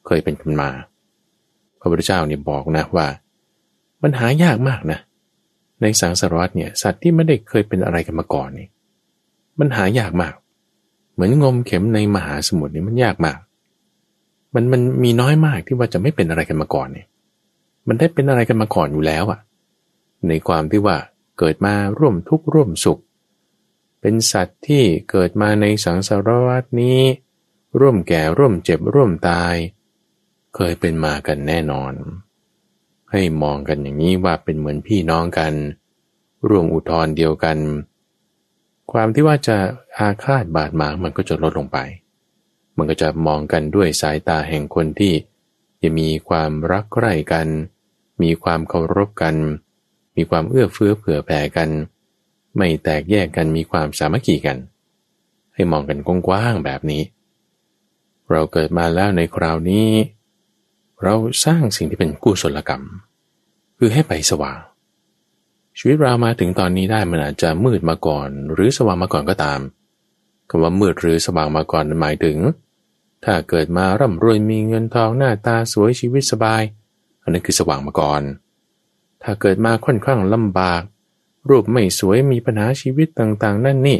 เคยเป็นกันมา พระพุทธเจ้าเนี่ยบอกนะว่า มันหายากมากนะ ในสังสารวัตเนี่ยสัตว์ที่ไม่ได้เคยเป็นอะไรกันมาก่อนนี่มันหายากมาก เหมือนงมเข็มในมหาสมุทรนี่มันยากมาก มันมันมีน้อยมากที่ว่าจะไม่เป็นอะไรกันมาก่อนเนี่ย มันได้เป็นอะไรกันมาก่อนอยู่แล้วอะ่ะ ในความที่ว่าเกิดมาร่วมทุกข์ร่วมสุข เป็นสัตว์ที่เกิดมาในสังสารวัตนี้ ร่วมแก่ร่วมเจ็บร่วมตาย เคยเป็นมากันแน่นอน ให้มองกันอย่างนี้ว่าเป็นเหมือนพี่น้องกัน ร่วมอุทธรเดียวกัน ความที่ว่าจะอาฆาตบาดหมางมันก็จะลดลงไป มันก็จะมองกันด้วยสายตาแห่งคนที่จะมีความรักใคร่กัน มีความเคารพกัน มีความเอื้อเฟื้อเผื่อแผ่กัน ไม่แตกแยกกันมีความสามัคคีกัน ให้มองกันกว้างๆแบบนี้ เราเกิดมาแล้วในคราวนี้ เราสร้างสิ่งที่เป็นกุศลกรรม คือให้ไปสว่าง ชีวิตเรามาถึงตอนนี้ได้มันอาจจะมืดมาก่อน หรือสว่างมาก่อนก็ตามคำว่ามืดหรือสว่างมาก่อนหมายถึง ถ้าเกิดมาร่ำรวยมีเงินทองหน้าตาสวยชีวิตสบาย อันนั้นคือสว่างมาก่อน ถ้าเกิดมาค่อนข้างลำบาก รูปไม่สวยมีปัญหาชีวิตต่างๆ นั่นนี่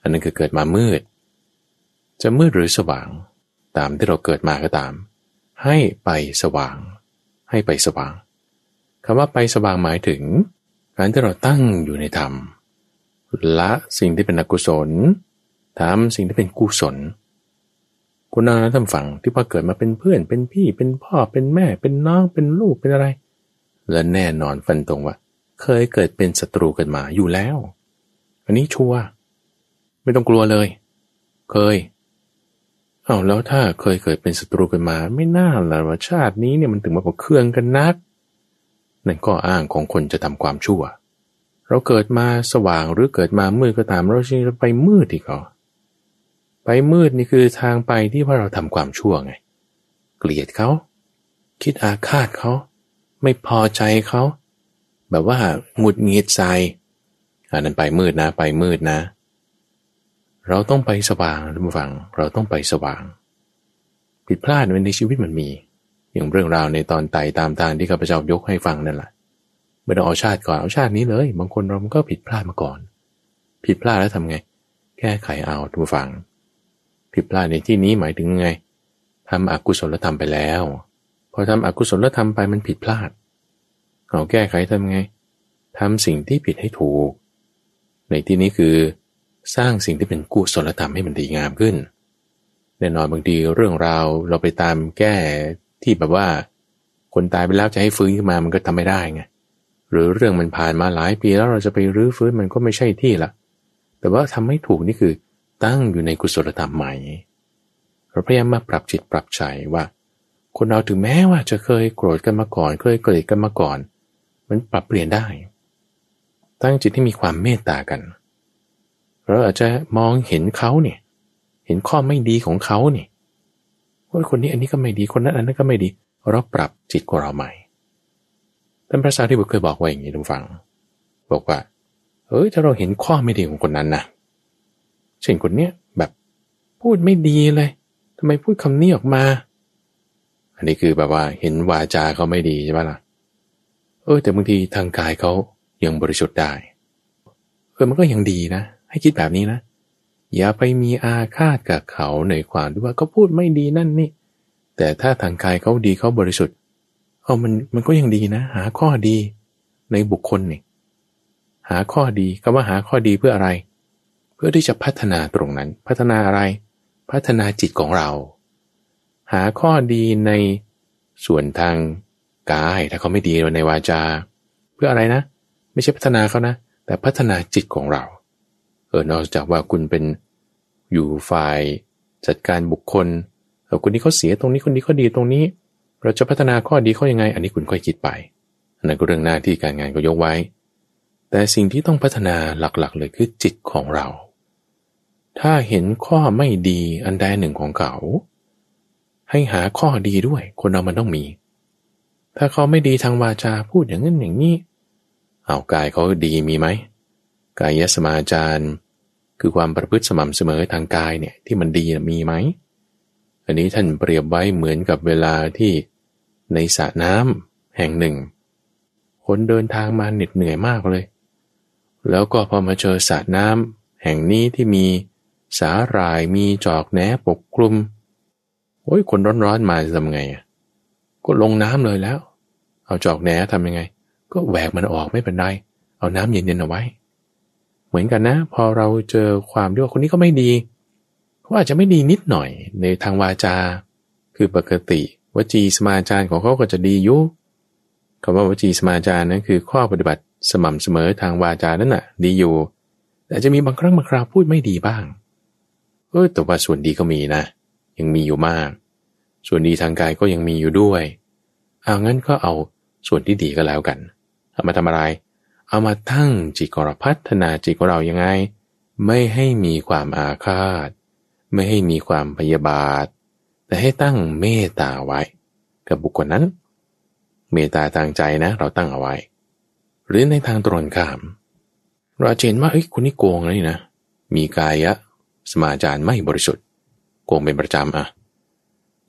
อันนั้นคือเกิดมามืด จะมืดหรือสว่าง ตามที่เราเกิดมาก็ตาม ให้ไปสว่าง ให้ไปสว่างคำว่าไปสว่างหมายถึง การที่เราตั้งอยู่ในธรรมละสิ่งที่เป็นอกุศลทำสิ่งที่เป็นกุศล คุณนาท่านฝังที่พอเกิดมาเป็นเพื่อนเป็นพี่เป็นพ่อเป็นแม่ เป็นน้องเป็นลูกเป็นอะไร และแน่นอนฟันตรงว่า เคยเกิดเป็นศัตรูกันมาอยู่แล้ว อันนี้ชัวร์ไม่ต้องกลัวเลย เคย เอาแล้วถ้าเคยเกิดเป็นศัตรูกันมา ไม่น่าละว่าชาตินี้เนี่ยมันถึงมาบอกเครื่องกันนัก นั่นก็อ้างของคนจะทำความชั่ว เราเกิดมาสว่างหรือเกิดมามืดก็ตามเราจะไปมืดอีกเหรอไปมืดนี่คือทางไปที่ว่าเราทำความชั่วไง เกลียดเขา คิดอาฆาตเขา ไม่พอใจเขา แบบว่าหงุดหงิดใจอันนั้นไปมืดนะ ไปมืดนะ เราต้องไปสว่างท่านผู้ฟัง เราต้องไปสว่าง ผิดพลาดในชีวิตมันมี อย่างเรื่องราวในตอนไต่ตามทางที่ข้าพเจ้ายกให้ฟังนั่นแหละไม่ต้องเอาชาติก่อนเอาชาตินี้เลย บางคนเรามันก็ผิดพลาดมาก่อน ผิดพลาดแล้วทำไง แก้ไขเอาท่านผู้ฟัง ผิดพลาดในที่นี้หมายถึงไงทำอกุศลธรรมไปแล้วพอทำอกุศลธรรมไปมันผิดพลาดเราแก้ไขทำไงทำสิ่งที่ผิดให้ถูก ในที่นี้คือ สร้างสิ่งที่เป็นกุศลธรรมให้มันดีงามขึ้น แน่นอนบางทีเรื่องราวเราไปตามแก้ที่แบบว่า คนตายไปแล้วจะให้ฟื้นขึ้นมามันก็ทำไม่ได้ไงหรือเรื่องมันผ่านมาหลายปีแล้วเราจะไปรื้อฟื้นมันก็ไม่ใช่ที่ละแต่ว่าทำให้ถูกนี่คือตั้งอยู่ในกุศลธรรมใหม่เราพยายามมาปรับจิตปรับใจว่า คนเราถึงแม้ว่าจะเคยโกรธกันมาก่อน เคยเกลียดกันมาก่อน มันปรับเปลี่ยนได้ ตั้งจิตที่มีความเมตตากันเเราอาจจะมองเห็นเขาเนี่ย เห็นข้อไม่ดีของเขาเนี่ยว่าคนนี้อันนี้ก็ไม่ดีคนนั้นอันนั้นก็ไม่ดี เราปรับจิตของเราใหม่ท่านพระสารีบุตรเคยบอกไว้อย่างนี้ทุกฝัง บอกว่าเฮ้ยถ้าเราเห็นข้อไม่ดีของคนนั้นนะเช่นคนเนี้ยแบบพูดไม่ดีเลยทำไมพูดคำนี้ออกมา อันนี้คือแบบว่าเห็นวาจาเขาไม่ดีใช่ไหมล่ะเออแต่บางทีทางกายเขายังบริสุทธิ์ได้เออมันก็ยังดีนะ ให้คิดแบบนี้นะ อย่าไปมีอาฆาตกับเขาในความที่ว่าเขาพูดไม่ดีนั่นนี่ แต่ถ้าทางกายเขาดีเขาบริสุทธิ์เอามันมันก็ยังดีนะ หาข้อดีในบุคคลนี่หาข้อดีคำว่าหาข้อดีเพื่ออะไร เพื่อที่จะพัฒนาตรงนั้น พัฒนาอะไร พัฒนาจิตของเรา หาข้อดีในส่วนทางกายถ้าเขาไม่ดีในวาจา เพื่ออะไรนะ ไม่ใช่พัฒนาเขานะ แต่พัฒนาจิตของเรา เออนอกจากว่าคุณเป็นอยู่ฝ่ายจัดการบุคคลเออคนนี้เขาเสียตรงนี้คนนี้เขาดีตรงนี้ เราจะพัฒนาข้อดีเขายังไง อันนี้คุณค่อยคิดไปอันนั้นก็เรื่องหน้าที่การงานก็ยกไว้ แต่สิ่งที่ต้องพัฒนาหลักๆ เลยคือจิตของเรา ถ้าเห็นข้อไม่ดีอันใดหนึ่งของเขา ให้หาข้อดีด้วย คนเรามันต้องมี ถ้าเขาไม่ดีทางวาจาพูดอย่างนั้นอย่างนี้เอากายเขาดีมีไหมกายสมาจาร คือความประพฤติสม่ำเสมอทางกายเนี่ยที่มันดีมีไหม อันนี้ท่านเปรียบไว้เหมือนกับเวลาที่ในสระน้ำแห่งหนึ่ง คนเดินทางมาเหน็ดเหนื่อยมากเลย แล้วก็พอมาเจอสระน้ำแห่งนี้ที่มีสาหร่ายมีจอกแหนปกคลุมโอ้ยคนร้อนๆมาจะทำไงอะก็ลงน้ำเลยแล้ว เอาจอกแหนทำยังไง ก็แหวกมันออกไม่เป็นไร เอาน้ำเย็นๆเอาไว้ เหมือนกันนะ พอเราเจอความที่ว่าคนนี้ก็ไม่ดีเขาอาจจะไม่ดีนิดหน่อยในทางวาจา คือปกติวจีสมาจารของเขาก็จะดียุคำว่าวจีสมาจารนั้นคือข้อปฏิบัติสม่ำเสมอทางวาจานั่นน่ะ ดีอยู่ แต่จะมีบางครั้งบางคราวพูดไม่ดีบ้าง เออแต่ว่าส่วนดีก็มีนะ ยังมีอยู่มาก ส่วนดีทางกายก็ยังมีอยู่ด้วยเอางั้นก็เอาส่วนที่ดีก็แล้วกันเอามาทำอะไร เอามาตั้งจิตของเราพัฒนาจิตของเรายังไง ไม่ให้มีความอาฆาต ไม่ให้มีความพยาบาท แต่ให้ตั้งเมตตาไว้ กับบุคคลนั้น เมตตาทางใจนะ เราตั้งเอาไว้ หรือในทางตรงข้าม เราเห็นว่าเฮ้ยคุณนี่โกงเลยนะ มีกายะ สมาจารไม่บริสุทธิ์ โกงเป็นประจำอะ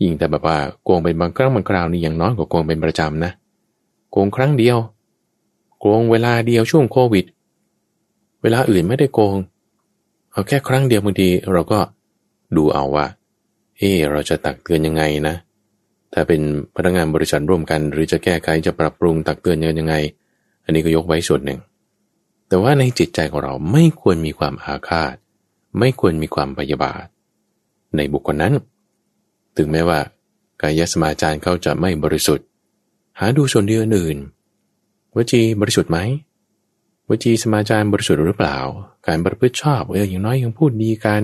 ยิ่งแต่แบบว่าโกงเป็นบางครั้งบางคราวนี่ยังน้อยกว่าโกงเป็นประจำนะ โกงครั้งเดียว โกงเวลาเดียวช่วงโควิด เวลาอื่นไม่ได้โกง เอาแค่ครั้งเดียวบางทีเราก็ดูเอาว่าเออเราจะตักเตือนยังไงนะ ถ้าเป็นพนักงานบริษัทร่วมกัน หรือจะแก้ไขจะปรับปรุงตักเตือนยังไง อันนี้ก็ยกไว้ส่วนหนึ่ง แต่ว่าในจิตใจของเราไม่ควรมีความอาฆาต ไม่ควรมีความพยาบาท ในบุคคลนั้น ถึงแม้ว่ากายสมาจารเขาจะไม่บริสุทธิ์ หาดูส่วนเดียวอื่น วจีบริสุทธิ์ไหมวจีสมาจารบริสุทธิ์หรือเปล่า การประพฤติชอบเอออย่างน้อยยังพูดดีกัน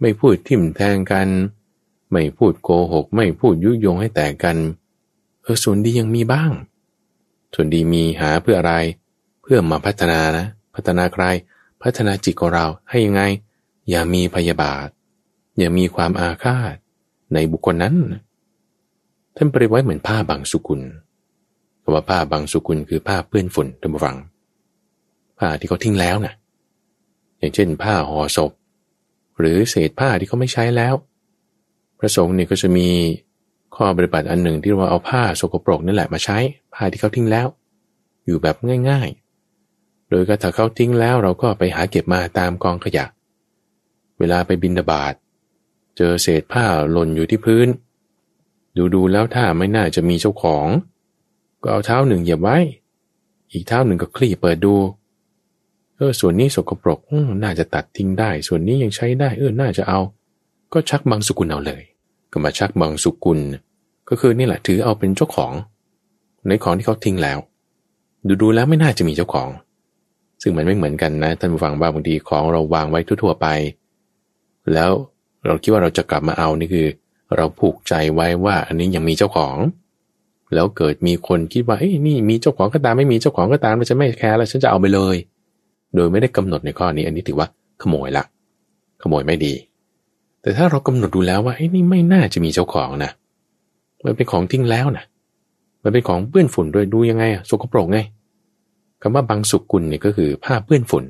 ไม่พูดทิ่มแทงกัน ไม่พูดโกหก ไม่พูดยุยงให้แตกกัน เออส่วนดียังมีบ้าง ส่วนดีมีหาเพื่ออะไร เพื่อมาพัฒนานะ พัฒนาใคร พัฒนาจิตของเราให้ยังไง อย่ามีพยาบาท อย่ามีความอาฆาตในบุคคลนั้น ท่านเปรียบไว้เหมือนผ้าบางสุกุล คำว่าผ้าบางสุกุลคือผ้าเปื้อนฝุ่นท่านผู้ฟัง ผ้าที่เขาทิ้งแล้วนะ่ะ อย่างเช่น ผ้าห่อศพ หรือเศษผ้าที่เขาไม่ใช้แล้ว พระสงฆ์นี่ก็จะมีข้อปฏิบัติอันหนึ่งที่ว่าเอาผ้าสกปรกนั่นแหละมาใช้ ผ้าที่เขาทิ้งแล้ว อยู่แบบง่ายๆ โดยก็ถ้าเขาทิ้งแล้วเราก็ไปหาเก็บมาตามกองขยะ เวลาไปบินบาตเจอเศษผ้าหล่นอยู่ที่พื้น ดูดูแล้วถ้าไม่น่าจะมีเจ้าของ ก็เอาเท้าหนึ่งเหยียบไว้ อีกเท้าหนึ่งก็คลี่เปิดดู เออส่วนนี้สกปรกน่าจะตัดทิ้งได้ ส่วนนี้ยังใช้ได้ เออน่าจะเอา ก็ชักบางสุกุลเอาเลย ก็มาชักบางสุกุล ก็คือนี่แหละถือเอาเป็นเจ้าของ ในของที่เขาทิ้งแล้ว ดูดูแล้วไม่น่าจะมีเจ้าของ ซึ่งมันไม่เหมือนกันนะท่านผู้ฟังบางทีของเราวางไว้ทั่วๆไป แล้วเราคิดว่าเราจะกลับมาเอานี่คือ เราผูกใจไว้ว่าอันนี้ยังมีเจ้าของ แล้วเกิดมีคนคิดว่าเอ้ยนี่มีเจ้าของก็ตามไม่มีเจ้าของก็ตามเราจะไม่แคร์แล้วฉันจะเอาไปเลย โดยไม่ได้กำหนดในข้อนี้ อันนี้ถือว่าขโมยละ ขโมยไม่ดี แต่ถ้าเรากำหนดดูแล้วว่าไอ้นี่ไม่น่าจะมีเจ้าของนะมันเป็นของทิ้งแล้วนะมันเป็นของเปื้อนฝุ่นด้วยดูยังไงอะสกปรกไงคำว่าบางสุกุลเนี่ยก็คือผ้าเปื้อนฝุ่น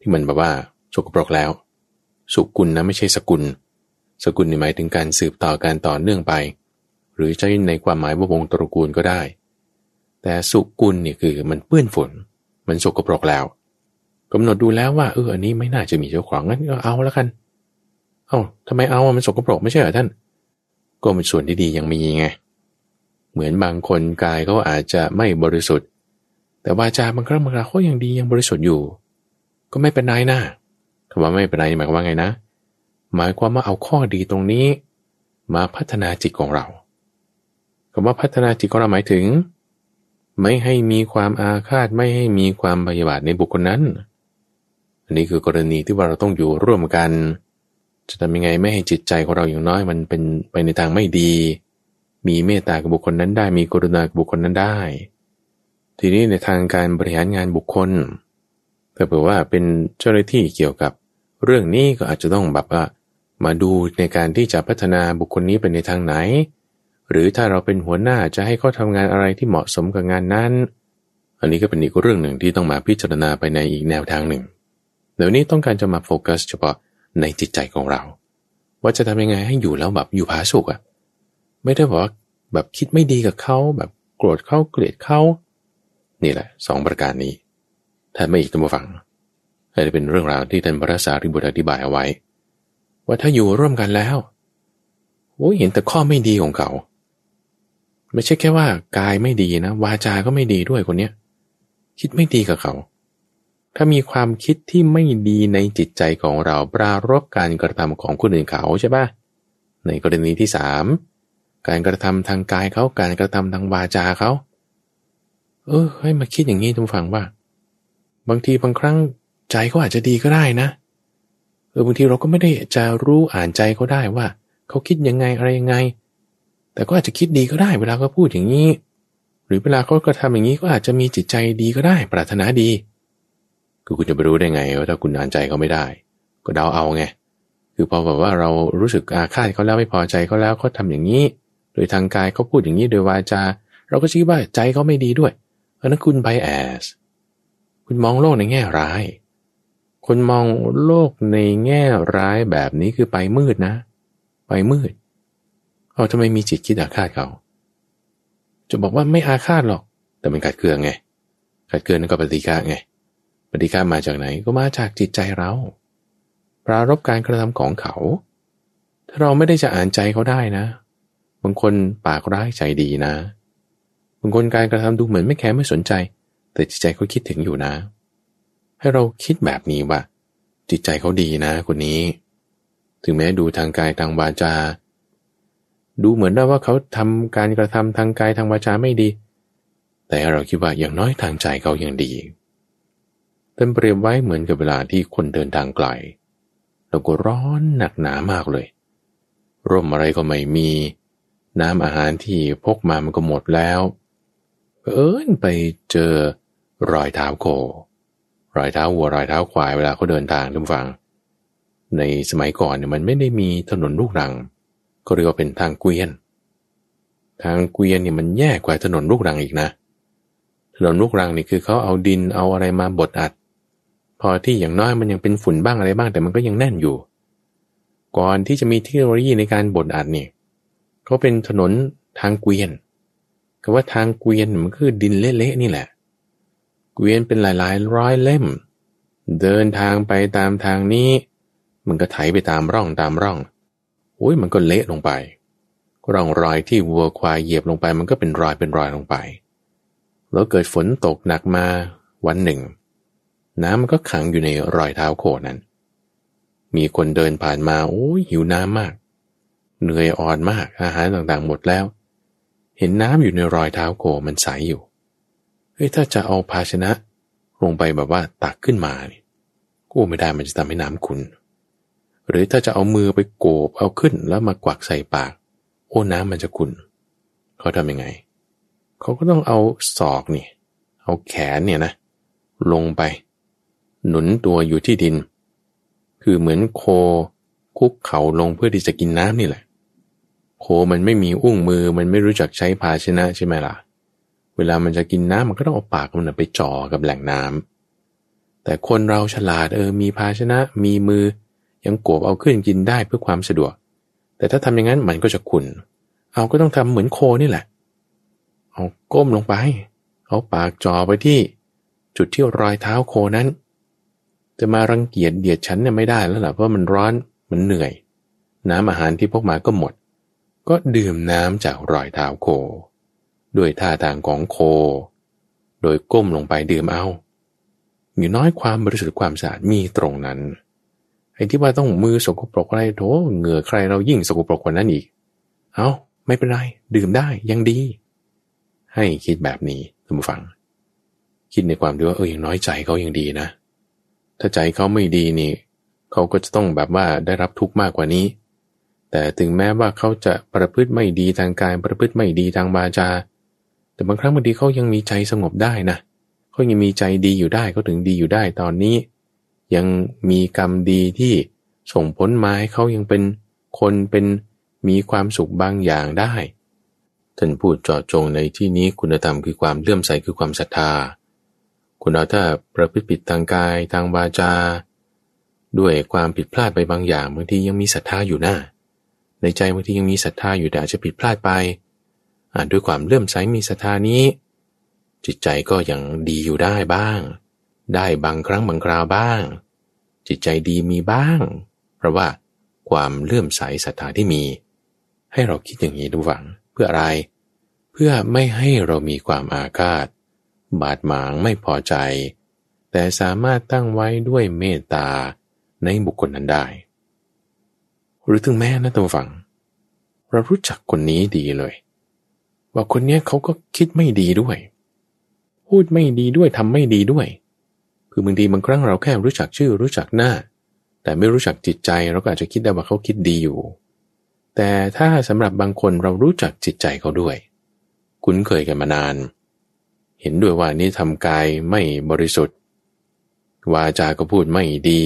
ที่มันแบบว่าสกปรกแล้ว สุกุลนะไม่ใช่สกุล สกุลนี่หมายถึงการสืบต่อการต่อเนื่องไป หรือใช้ในความหมายว่าวงตระกูลก็ได้ แต่สุกุลเนี่ยคือมันเปื้อนฝน มันสกปรกแล้วกำหนดดูแล้วว่าเอออันนี้ไม่น่าจะมีเจ้าของงั้นก็เอาแล้วกัน เอา้าทำไมเอามันสกปรกไม่ใช่เหรอท่าน ก็เป็นส่วนที่ดียังมีไง เหมือนบางคนกายเขาอาจจะไม่บริสุทธิ์ แต่วาจาบางครั้งบางคราเขายังดียังบริสุทธิ์อยู่ ก็ไม่เป็นไรนะคำว่าไม่เป็นไรหมายความว่าไงนะ หมายความว่าเอาข้อดีตรงนี้ มาพัฒนาจิตของเรา คำว่าพัฒนาจิตของเราหมายถึง ไม่ให้มีความอาฆาตไม่ให้มีความพยาบาทในบุคคลนั้น อันนี้คือกรณีที่ว่าเราต้องอยู่ร่วมกัน จะทำยังไงไม่ให้จิตใจของเราอย่างน้อยมันเป็นไปในทางไม่ดี มีเมตตากับบุคคลนั้นได้ มีกรุณากับบุคคลนั้นได้ ทีนี้ในทางการบริหารงานบุคคลถ้าเผื่อว่าเป็นเจ้าหน้าที่เกี่ยวกับ เรื่องนี้ก็อาจจะต้องแบบว่ามาดูในการที่จะพัฒนาบุคคลนี้เป็นในทางไหน หรือถ้าเราเป็นหัวหน้าจะให้เขาทำงานอะไรที่เหมาะสมกับงานนั้น อันนี้ก็เป็นอีกเรื่องหนึ่งที่ต้องมาพิจารณาไปในอีกแนวทางหนึ่งเดี๋ยวนี้ต้องการจะมาโฟกัสเฉพาะในจิตใจของเรา ว่าจะทำยังไงให้อยู่แล้วแบบอยู่ผาสุกอะไม่ได้บอกว่าแบบคิดไม่ดีกับเขาแบบโกรธเขาเกลียดเขานี่แหละสองประการนี้ถ้าไม่อีกตัมฟังอันนี้เป็นเรื่องราวที่ท่านพระสารีบุตรอธิบายเอาไว้ ว่าถ้าอยู่ร่วมกันแล้วโอ้เห็นแต่ข้อไม่ดีของเขา ไม่ใช่แค่ว่ากายไม่ดีนะวาจาก็ไม่ดีด้วยคนเนี้ยคิดไม่ดีกับเขา ถ้ามีความคิดที่ไม่ดีในจิตใจของเราปรารบการกระทำของคนอื่นเขาใช่ปะในกรณีที่สามการกระทำทางกายเขาการกระทำทางวาจาเขา เออ ให้มาคิดอย่างนี้ทุกฟังว่า บางทีบางครั้งใจเขาอาจจะดีก็ได้นะเออบางทีเราก็ไม่ได้จะรู้อ่านใจเขาได้ว่า เขาคิดยังไงอะไรยังไง แต่ก็อาจจะคิดดีก็ได้เวลาเขาพูดอย่างนี้ หรือเวลาเขากระทำอย่างนี้ก็อาจจะมีจิตใจดีก็ได้ ปรารถนาดีคือคุณจะไปรู้ได้ไงว่าถ้าคุณอ่านใจเขาไม่ได้ ก็เดาเอาไงคือพอแบบว่าเรารู้สึกอาฆาตเขาแล้วไม่พอใจเขาแล้วเขาทาอย่างนี้ โดยทางกายเขาพูดอย่างนี้โดยวาจาเราก็คิดว่าใจเขาไม่ดีด้วยอันนั้นคุณไบแอสคุณมองโลกในแง่ร้าย คนมองโลกในแง่ร้ายแบบนี้คือไปมืดนะ ไปมืดเเอาทำไมมีจิตคิดอาฆาตเขา จะบอกว่าไม่อาฆาตหรอก แต่มันขัดเกลือไง ขัดเกลือนั่นก็ปฏิฆาไง ปฏิฆามาจากไหนก็มาจากจิตใจเรา ปรารบการกระทำของเขา ถ้าเราไม่ได้จะอ่านใจเขาได้นะ บางคนปากร้ายใจดีนะ บางคนการกระทำดูเหมือนไม่แคร์ไม่สนใจ แต่จิตใจเขาคิดถึงอยู่นะ ให้เราคิดแบบนี้ว่า จิตใจเขาดีนะคนนี้ ถึงแม้ดูทางกายทางวาจา ดูเหมือนได้ว่าเขาทำการกระทำทางกายทางวาจาไม่ดี แต่เราคิดว่าอย่างน้อยทางใจเขายังดีเต็มเปรียบไว้เหมือนกับเวลาที่คนเดินทางไกลแล้วก็ร้อนหนักหนามากเลย ร่มอะไรก็ไม่มี น้ำอาหารที่พกมามันก็หมดแล้วเอิญไปเจอรอยเท้าโครอยเท้าวัวรอยเท้าควายเวลาเขาเดินทางทุกฝัง ในสมัยก่อนเนี่ยมันไม่ได้มีถนนลูกรัง ก็เรียกว่าเป็นทางเกวียน ทางเกวียนเนี่ยมันแย่กว่าถนนลูกรังอีกนะ ถนนลูกรังนี่คือเขาเอาดินเอาอะไรมาบดอัด พอที่อย่างน้อยมันยังเป็นฝุ่นบ้างอะไรบ้างแต่มันก็ยังแน่นอยู่ ก่อนที่จะมีเทคโนโลยีในการบดอัดเนี่ยเขาเป็นถนนทางเกวียนก็ว่าทางเกวียนมันคือดินเละๆนี่แหละ เกวียนเป็นหลายๆร้อยเล่ม เดินทางไปตามทางนี้ มันก็ไถไปตามร่องตามร่อง โอ้ยมันก็เละลงไปร่องรอยที่วัวควายเหยียบลงไป มันก็เป็นรอยเป็นรอยลงไป แล้วเกิดฝนตกหนักมาวันหนึ่ง น้ำมันก็ขังอยู่ในรอยเท้าโคนั้น มีคนเดินผ่านมาโอ้ยหิวน้ำมาก เหนื่อยอ่อนมากอาหารต่างๆหมดแล้ว เห็นน้ำอยู่ในรอยเท้าโคมันใสอยู่เฮ้ยถ้าจะเอาภาชนะลงไปแบบว่าตักขึ้นมาเนี่ยกูไม่ได้มันจะทำให้น้ำขุน หรือถ้าจะเอามือไปโกบเอาขึ้นแล้วมากวักใส่ปาก โอ้น้ำมันจะขุนเขาทำยังไง เขาก็ต้องเอาศอกนี่ เอาแขนเนี่ยนะ ลงไป หนุนตัวอยู่ที่ดิน คือเหมือนโคคุกเข่าลงเพื่อที่จะกินน้ำนี่แหละ โคมันไม่มีอุ้งมือมันไม่รู้จักใช้ภาชนะใช่ไหมล่ะ เวลามันจะกินน้ำมันก็ต้องเอาปากมันไปจ่อกับแหล่งน้ำแต่คนเราฉลาดเออมีภาชนะมีมือ ยังโกบเอาขึ้นกินได้เพื่อความสะดวก แต่ถ้าทำอย่างนั้นมันก็จะขุนเอาก็ต้องทำเหมือนโคนี่แหละ เอาก้มลงไป เอาปากจ่อไปที่ จุดที่รอยเท้าโคนั้น จะมารังเกียจเดียดฉันเนี่ยไม่ได้แล้วล่ะเพราะมันร้อนมันเหนื่อย น้ำอาหารที่พกมาก็หมด ก็ดื่มน้ำจากรอยเท้าโคด้วยท่าทางของโค โดยก้มลงไปดื่มเอามีน้อยความบริสุทธิ์ความสะอาดมีตรงนั้น ไอ้ที่ว่าต้องมือสกปรกอะไรโถเหงื่อใครเรายิ่งสกปรกกว่านั้นอีก เอาไม่เป็นไรดื่มได้ยังดี ให้คิดแบบนี้ท่านผู้ฟัง คิดในความที่ว่าเอออย่างน้อยใจเขายังดีนะ ถ้าใจเขาไม่ดีนี่เขาก็จะต้องแบบว่าได้รับทุกข์มากกว่านี้ แต่ถึงแม้ว่าเขาจะประพฤติไม่ดีทางกายประพฤติไม่ดีทางบาจา แต่บางครั้งบางทีเขายังมีใจสงบได้นะเขายังมีใจดีอยู่ได้เขาถึงดีอยู่ได้ตอนนี้ ยังมีกรรมดีที่ส่งผลมาให้เขายังเป็นคนเป็นมีความสุขบางอย่างได้ท่านพูดเจาะจงในที่นี้คุณธรรมคือความเลื่อมใสคือความศรัทธา คุณเอาถ้าประพฤติผิดทางกายทางบาจา ด้วยความผิดพลาดไปบางอย่างบางทียังมีศรัทธาอยู่หน้า ในใจบางทียังมีศรัทธาอยู่แต่อาจจะผิดพลาดไปอาจด้วยความเลื่อมใสมีศรัทธานี้ จิตใจก็ยังดีอยู่ได้บ้าง ได้บางครั้งบางคราวบ้าง จิตใจดีมีบ้าง เพราะว่าความเลื่อมใสศรัทธาที่มี ให้เราคิดอย่างนี้ดูหวังเพื่ออะไร เพื่อไม่ให้เรามีความอาฆาต บาดหมางไม่พอใจ แต่สามารถตั้งไว้ด้วยเมตตาในบุคคลนั้นได้ หรือถึงแม้นะตัวฝัง เรารู้จักคนนี้ดีเลย ว่าคนนี้เขาก็คิดไม่ดีด้วย พูดไม่ดีด้วยทำไม่ดีด้วย คือบางทีบางครั้งเราแค่รู้จักชื่อรู้จักหน้า แต่ไม่รู้จักจิตใจเราก็อาจจะคิดได้ว่าเขาคิดดีอยู่ แต่ถ้าสำหรับบางคนเรารู้จักจิตใจเขาด้วย คุ้นเคยกันมานาน เห็นด้วยว่านี่ทำกายไม่บริสุทธิ์ วาจาก็พูดไม่ดี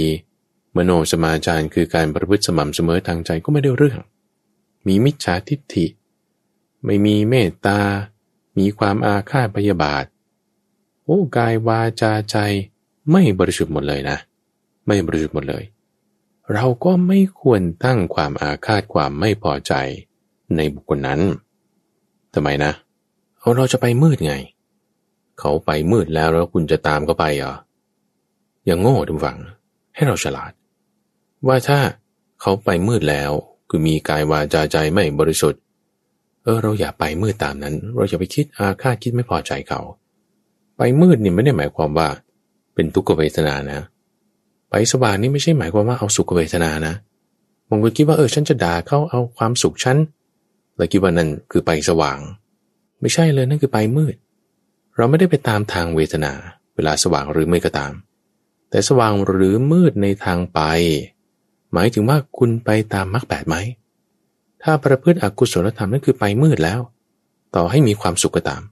มโนสมาจารคือการประพฤติสม่ำเสมอทางใจก็ไม่ได้เรื่อง มีมิจฉาทิฏฐิ ไม่มีเมตตา มีความอาฆาตพยาบาท โอ้กายวาจาใจ ไม่บริสุทธิ์หมดเลยนะ ไม่บริสุทธิ์หมดเลย เราก็ไม่ควรตั้งความอาฆาตความไม่พอใจในบุคคลนั้นทำไมนะเอาเราจะไปมืดไง เขาไปมืดแล้วแล้วคุณจะตามเขาไปเหรออย่างโง่ทุกฝัง ให้เราฉลาด ว่าถ้าเขาไปมืดแล้วคือมีกายวาจาใจไม่บริสุทธิ์ เออ เราอย่าไปมืดตามนั้น เราอย่าไปคิดอาฆาตคิดไม่พอใจเขา ไปมืดนี่ไม่ได้หมายความว่า เป็นทุกขเวทนานะ ไปสว่างนี่ไม่ใช่หมายความว่าเอาสุขเวทนานะบางคนคิดว่าเออฉันจะด่าเขาเอาความสุขฉันแล้วคิดว่านั่นคือไปสว่าง ไม่ใช่เลยนั่นคือไปมืด เราไม่ได้ไปตามทางเวทนา เวลาสว่างหรือไม่ก็ตาม แต่สว่างหรือมืดในทางไป หมายถึงว่าคุณไปตามมรรคแปดไหมถ้าประพฤติอกุศลธรรมนั่นคือไปมืดแล้ว ต่อให้มีความสุขก็ตาม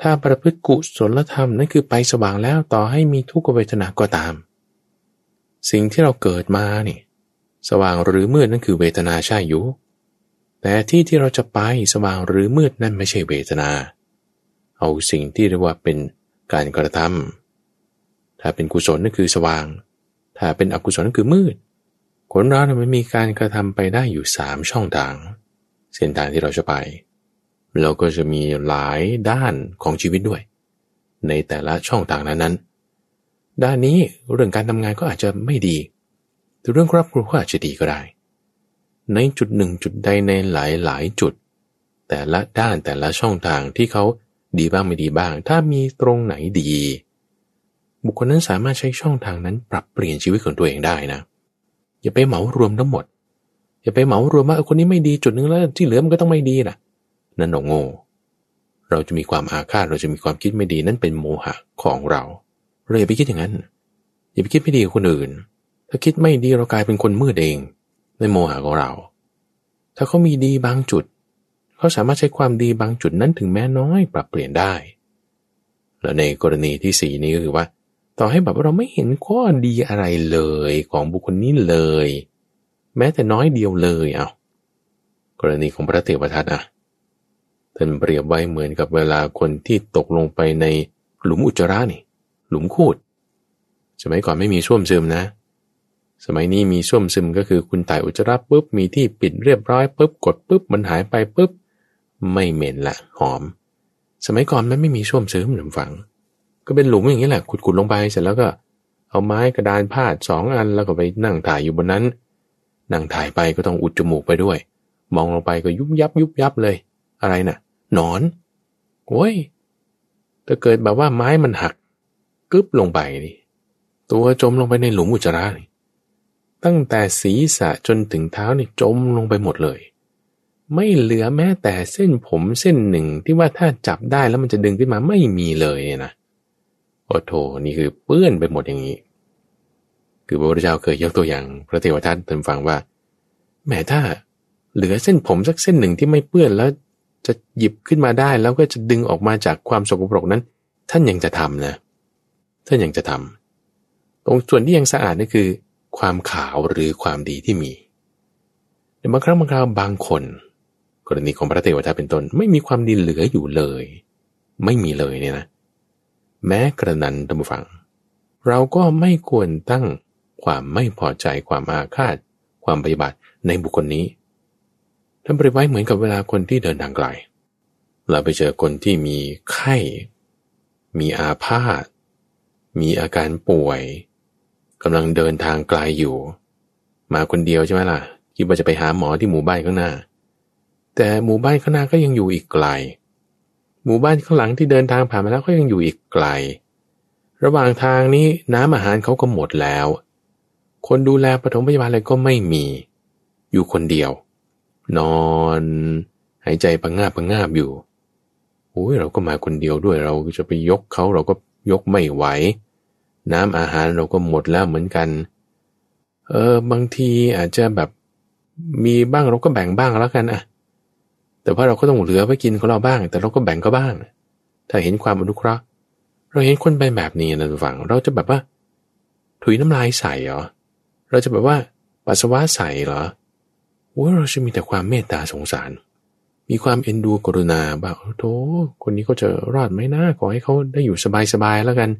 ถ้าประพฤติกุศลธรรมนั่นคือไปสว่างแล้วต่อให้มีทุกขเวทนาก็ตาม สิ่งที่เราเกิดมานี่ สว่างหรือมืดนั่นคือเวทนาใช่อยู่ แต่ที่ที่เราจะไปสว่างหรือมืดนั่นไม่ใช่เวทนา เอาสิ่งที่เรียกว่าเป็นการกระทำถ้าเป็นกุศลนั่นคือสว่าง ถ้าเป็นอกุศลนั่นคือมืดคนเราเนี่ยมันมีการกระทำไปได้อยู่สามช่องทาง เส้นทางที่เราจะไป เราก็จะมีหลายด้านของชีวิตด้วย ในแต่ละช่องทางนั้นนั้นด้านนี้เรื่องการทำงานก็อาจจะไม่ดี แต่เรื่องครอบครัวก็อาจจะดีก็ได้ ในจุดหนึ่งจุดใดในหลายหลายจุด แต่ละด้านแต่ละช่องทางที่เขาดีบ้างไม่ดีบ้าง ถ้ามีตรงไหนดี บุคคลนั้นสามารถใช้ช่องทางนั้นปรับเปลี่ยนชีวิตของตัวเองได้นะอย่าไปเหมารวมทั้งหมดอย่าไปเหมารวมว่าคนนี้ไม่ดีจุดนึงแล้วที่เหลือมันก็ต้องไม่ดีล่ะ นั่นหนโง่ เราจะมีความอาฆาตเราจะมีความคิดไม่ดีนั่นเป็นโมหะของเราเราอย่าไปคิดอย่างนั้น อย่าไปคิดไม่ดีกับคนอื่น ถ้าคิดไม่ดีเรากลายเป็นคนมืดเองในโมหะของเรา ถ้าเขามีดีบางจุด เขาสามารถใช้ความดีบางจุดนั้นถึงแม้น้อยปรับเปลี่ยนได้ แล้วในกรณีที่สี่นี้ก็คือว่า ต่อให้แบบเราไม่เห็นข้อดีอะไรเลยของบุคคลนี้เลย แม้แต่น้อยเดียวเลยเอากรณีของพระเทวทัตนะ ท่านเปรียบไว้เหมือนกับเวลาคนที่ตกลงไปในหลุมอุจจาระนี่ หลุมคูด สมัยก่อนไม่มีช่วมซึมนะ สมัยนี้มีช่วมซึมก็คือคุณถ่ายอุจจาระปุ๊บมีที่ปิดเรียบร้อยปุ๊บกดปุ๊บมันหายไปปุ๊บ ไม่เหม็นละหอม สมัยก่อนมันไม่มีช่วมซึมหรือฝัง ก็เป็นหลุมอย่างนี้แหละขุดๆลงไปเสร็จแล้วก็ เอาไม้กระดานพาดสองอันแล้วก็ไปนั่งถ่ายอยู่บนนั้น นั่งถ่ายไปก็ต้องอุดจมูกไปด้วย มองลงไปก็ยุบยับยุบยับเลย อะไรนะ่ะ หนอนโอ้ยถ้าเกิดแบบว่าไม้มันหักกึบลงไปนี่ตัวจมลงไปในหลุมอุจจาระนี่ตั้งแต่ศีรษะจนถึงเท้านี่จมลงไปหมดเลย ไม่เหลือแม้แต่เส้นผมเส้นหนึ่งที่ว่าถ้าจับได้แล้วมันจะดึงขึ้นมาไม่มีเลยนะโอ้โถนี่คือเปื้อนไปหมดอย่างนี้ คือพระพุทธเจ้าเคยยกตัวอย่างพระเทวทัตเพิ่นฟังว่าแม้ถ้าเหลือเส้นผมสักเส้นหนึ่งที่ไม่เปื้อนแล้ว จะหยิบขึ้นมาได้แล้วก็จะดึงออกมาจากความสกปรกนั้น ท่านยังจะทำนะ ท่านยังจะทำตรงส่วนที่ยังสะอาดนี่คือ ความขาวหรือความดีที่มีแต่บางครั้งบางคราวบางคน กรณีของพระเทวทัตเป็นต้น ไม่มีความดีเหลืออยู่เลย ไม่มีเลยเนี่ยนะ แม้กระนั้นตัมฟัง เราก็ไม่ควรตั้งความไม่พอใจความอาฆาต ความปฏิบัติในบุคคลนี้ ท่านปริไว้เหมือนกับเวลาคนที่เดินทางไกล เราไปเจอคนที่มีไข้ มีอาพาธ มีอาการป่วยกำลังเดินทางไกลอยู่ มาคนเดียวใช่ไหมล่ะคิดว่าจะไปหาหมอที่หมู่บ้านข้างหน้า แต่หมู่บ้านข้างหน้าก็ยังอยู่อีกไกล หมู่บ้านข้างหลังที่เดินทางผ่านมาแล้วก็ยังอยู่อีกไกล ระหว่างทางนี้น้ำอาหารเขาก็หมดแล้ว คนดูแลปฐมพยาบาลอะไรก็ไม่มี อยู่คนเดียว นอน หายใจปังงาบปังงาบอยู่โอ้ยเราก็มาคนเดียวด้วยเราจะไปยกเขาเราก็ยกไม่ไหว น้ำอาหารเราก็หมดแล้วเหมือนกัน เออบางทีอาจจะแบบมีบ้างเราก็แบ่งบ้างแล้วกันอะแต่ว่าเราก็ต้องเหลือไว้กินของเราบ้าง แต่เราก็แบ่งก็บ้าง ถ้าเห็นความอนุเคราะห์ เราเห็นคนไปแบบนี้นะทุกฝังเราจะแบบว่า ถุยน้ำลายใส่เหรอ เราจะแบบว่าปัสสาวะใส่เหรอ โอ้เราจะมีแต่ความเมตตาสงสาร มีความเอ็นดูกรุณาแบบโธ่คนนี้เขาจะรอดไหมนะขอให้เขาได้อยู่สบายๆแล้วกัน